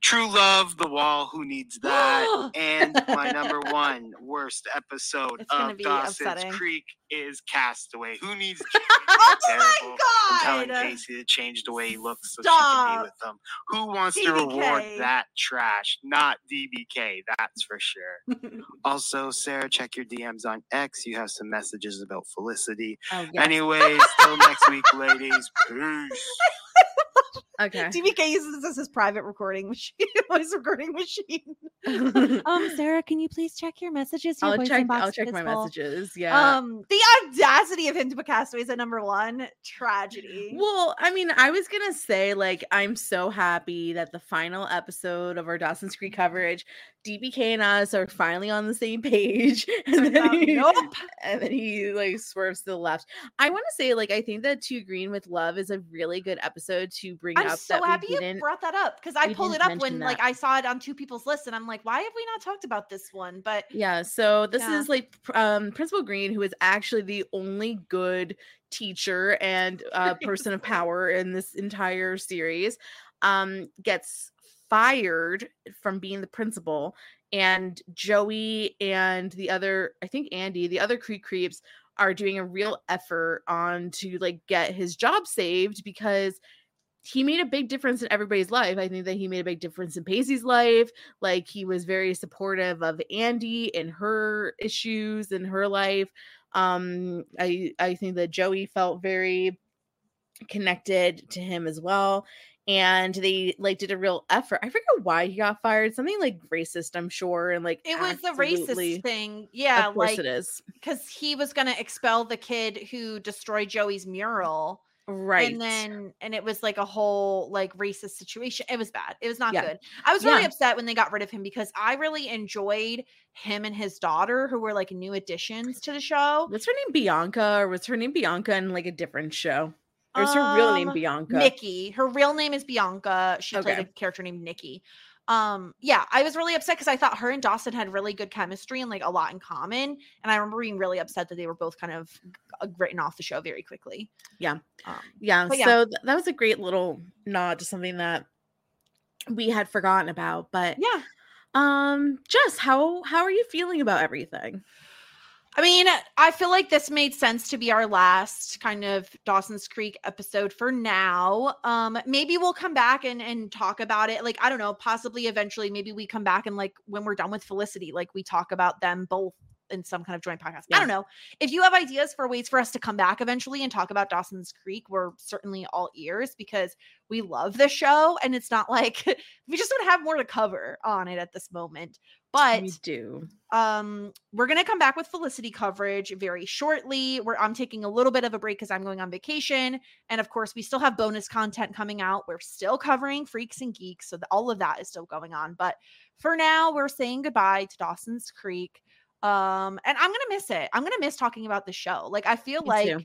True Love, The Wall, Who Needs That? and my number one worst episode It's of Dawson's upsetting. Creek is Castaway. Who needs Oh terrible. Telling my god! Pacey to change the way he looks so she can be with him. Who wants to reward that trash? Not DBK, that's for sure. also, Sarah, check your DMs on X. You have some messages about Felicity. Oh, yes. Anyways, till next week, ladies. Peace. Okay. DBK uses this as his private recording machine, voice recording machine. Um, Sarah, can you please check your messages? Your I'll check. I'll check my full. messages. Yeah. Um, the audacity of him to put Castaways at number one, tragedy. Well, I mean, I was gonna say, like, I'm so happy that the final episode of our Dawson's Creek coverage DBK and us are finally on the same page. And then, he, nope. and then he like swerves to the left. I want to say, like, I think that To Green with Love is a really good episode to bring I'm up so that happy you brought that up because I pulled it up when mention like. I saw it on two people's lists, and I'm like, why have we not talked about this one? But Yeah, so this Yeah. is like um Principal Green, who is actually the only good teacher and uh, person of power in this entire series, um, gets fired from being the principal, and Joey and the other, I think Andy, the other Creek Creeps, are doing a real effort on to like get his job saved because he made a big difference in everybody's life. I think that he made a big difference in Pacey's life. Like he was very supportive of Andy and her issues in her life. Um, I I think that Joey felt very connected to him as well. And they like did a real effort. I forget why he got fired. Something like racist, I'm sure. And like it was the racist thing, yeah, Of course like it is. because he was gonna expel the kid who destroyed Joey's mural. Right. And then and it was like a whole like racist situation. It was bad. It was not Yeah. good. I was really Yeah. upset when they got rid of him because I really enjoyed him and his daughter, who were like new additions to the show. What's her name? Bianca, or was her name Bianca in like a different show? Or is her real name Um, Bianca? Nikki. Her real name is Bianca. She played Okay. a character named Nikki. Um, yeah, I was really upset because I thought her and Dawson had really good chemistry and like a lot in common. And I remember being really upset that they were both kind of uh, written off the show very quickly. Yeah. Um, Yeah, yeah. so th- that was a great little nod to something that we had forgotten about. But yeah. um, Jess, how how are you feeling about everything? I mean, I feel like this made sense to be our last kind of Dawson's Creek episode for now. Um, maybe we'll come back and and talk about it. Like, I don't know, possibly eventually, maybe we come back and like when we're done with Felicity, like we talk about them both in some kind of joint podcast. I don't know. If you have ideas for ways for us to come back eventually and talk about Dawson's Creek, we're certainly all ears because we love the show and it's not like we just don't have more to cover on it at this moment. But we do. um we're gonna come back with felicity coverage very shortly where i'm taking a little bit of a break because i'm going on vacation and of course we still have bonus content coming out we're still covering freaks and geeks so the, all of that is still going on but for now we're saying goodbye to dawson's creek um and i'm gonna miss it. I'm gonna miss talking about the show. Like i feel Me like too.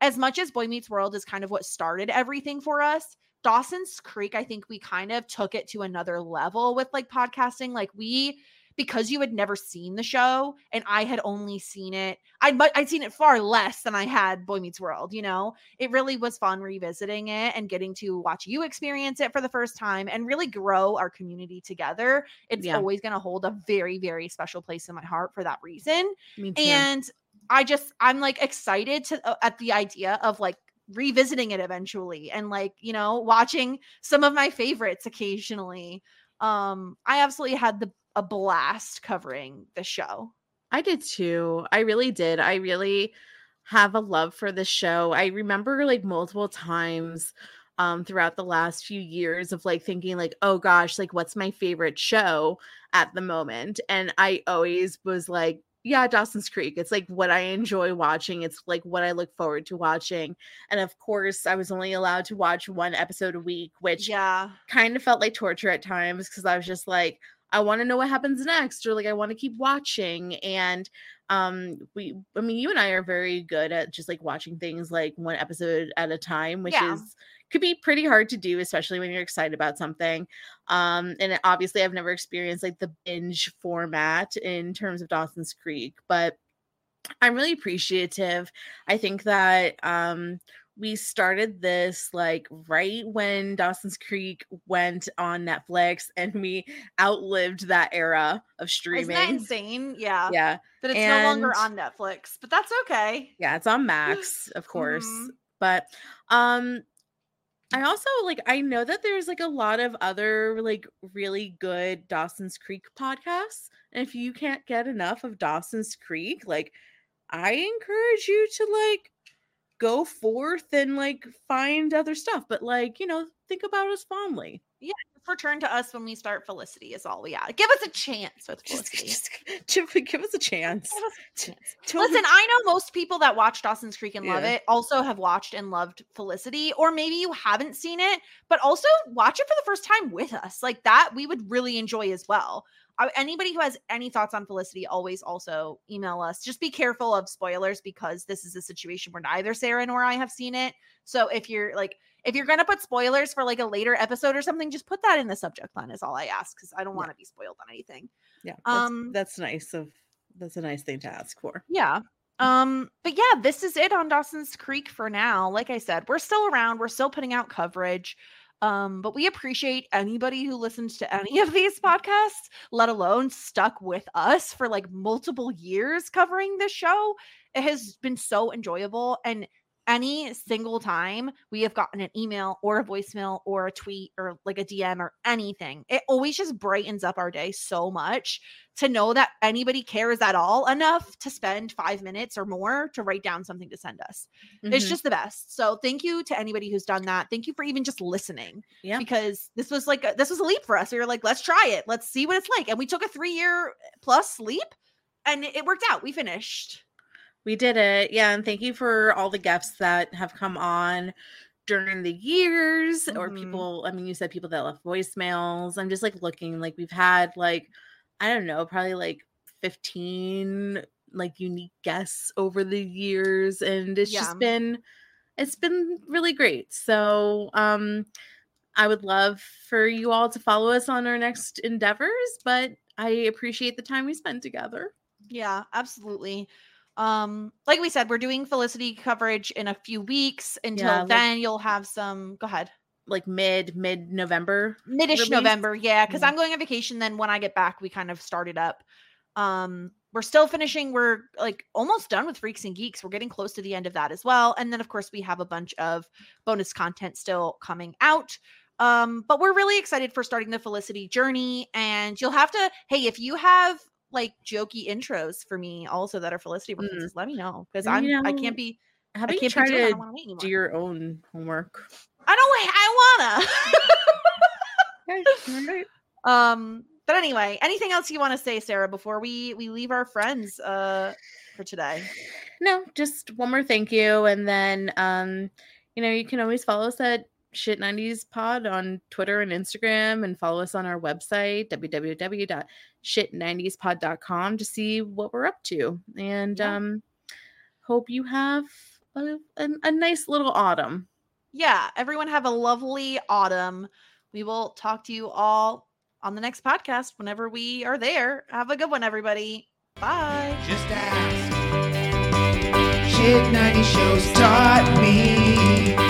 as much as boy meets world is kind of what started everything for us dawson's creek i think we kind of took it to another level with like podcasting. Like we because you had never seen the show and I had only seen it, I'd I'd seen it far less than I had Boy Meets World. You know, it really was fun revisiting it and getting to watch you experience it for the first time and really grow our community together. It's Yeah. always going to hold a very very special place in my heart for that reason. And I just I'm like excited to uh, at the idea of like revisiting it eventually and like you know watching some of my favorites occasionally um i absolutely had the a blast covering the show I did too. I really did. I really have a love for the show. I remember like multiple times um throughout the last few years of like thinking like, "Oh gosh, like what's my favorite show at the moment?" And I always was like, yeah, Dawson's Creek. It's like what I enjoy watching. It's like what I look forward to watching. And of course, I was only allowed to watch one episode a week, which yeah kind of felt like torture at times because I was just like, I want to know what happens next, or like I want to keep watching. And um, we, I mean, you and I are very good at just like watching things like one episode at a time, which Yeah. is could be pretty hard to do, especially when you're excited about something. Um, and obviously, I've never experienced like the binge format in terms of Dawson's Creek, but I'm really appreciative. I think that um we started this like right when Dawson's Creek went on Netflix and we outlived that era of streaming. isn't that insane yeah Yeah. that it's no longer on netflix but that's okay Yeah, it's on Max, of course. Mhm. But um I also like I know that there's like a lot of other like really good Dawson's Creek podcasts. And if you can't get enough of Dawson's Creek, like I encourage you to like go forth and like find other stuff, but like, you know, think about us fondly. Yeah, return to us when we start felicity is all we ask give us a chance with felicity just give, give us a chance. Us a chance. Listen, I know most people that watch Dawson's Creek and love it also have watched and loved Felicity, or maybe you haven't seen it, but also watch it for the first time with us. Like that, we would really enjoy as well. Anybody who has any thoughts on Felicity, always also email us. Just be careful of spoilers because this is a situation where neither Sarah nor I have seen it. So if you're like, if you're gonna put spoilers for like a later episode or something, just put that in the subject line. Is all I ask because I don't want to be spoiled on anything. Yeah. That's, Um, that's nice of that's a nice thing to ask for. Yeah. Um, but yeah, this is it on Dawson's Creek for now. Like I said, we're still around, we're still putting out coverage. Um, but we appreciate anybody who listens to any of these podcasts, let alone stuck with us for like multiple years covering this show. It has been so enjoyable. And any single time we have gotten an email or a voicemail or a tweet or like a DM or anything, it always just brightens up our day so much to know that anybody cares at all enough to spend five minutes or more to write down something to send us. It's Mhm. just the best. So thank you to anybody who's done that. Thank you for even just listening. Yeah. Because this was like a, this was a leap for us. We were like, let's try it. Let's see what it's like. And we took a three year plus leap and it worked out. We finished. We did it. Yeah. And thank you for all the guests that have come on during the years or Mhm. people. I mean, you said people that left voicemails. I'm just like looking, like, we've had like, I don't know, probably like 15 like unique guests over the years. And it's Yeah. just been, it's been really great. So, um, I would love for you all to follow us on our next endeavors, but I appreciate the time we spent together. Yeah, absolutely. Um, like we said, we're doing Felicity coverage in a few weeks. Until Yeah, like- then, you'll have some. Go ahead. Like mid mid November. Midish release? November, yeah, because Yeah. I'm going on vacation. Then when I get back, we kind of started up. Um, we're still finishing. We're like almost done with Freaks and Geeks. We're getting close to the end of that as well. And then of course we have a bunch of bonus content still coming out. Um, but we're really excited for starting the Felicity journey. And you'll have to, hey, if you have like jokey intros for me also that are Felicity Mm. references, let me know because I'm me I can't be How about you can't try be doing it. I to don't wanna wait anymore. do your own homework? I don't I wanna. Um, but anyway, anything else you want to say, Sara, before we we leave our friends uh for today? No, just one more thank you, and then um, you know, you can always follow us at Shit 90s Pod on Twitter and Instagram, and follow us on our website www.shit90spod.com to see what we're up to. And Yeah. um, hope you have a, a, a nice little autumn. Yeah, everyone have a lovely autumn. We will talk to you all on the next podcast whenever we are there. Have a good one, everybody. Bye. Just ask. Shit 90 shows taught me.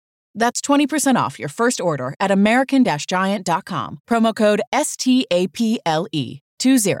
That's 20% off your first order at American Giant.com. Promo code S T A P L E 20.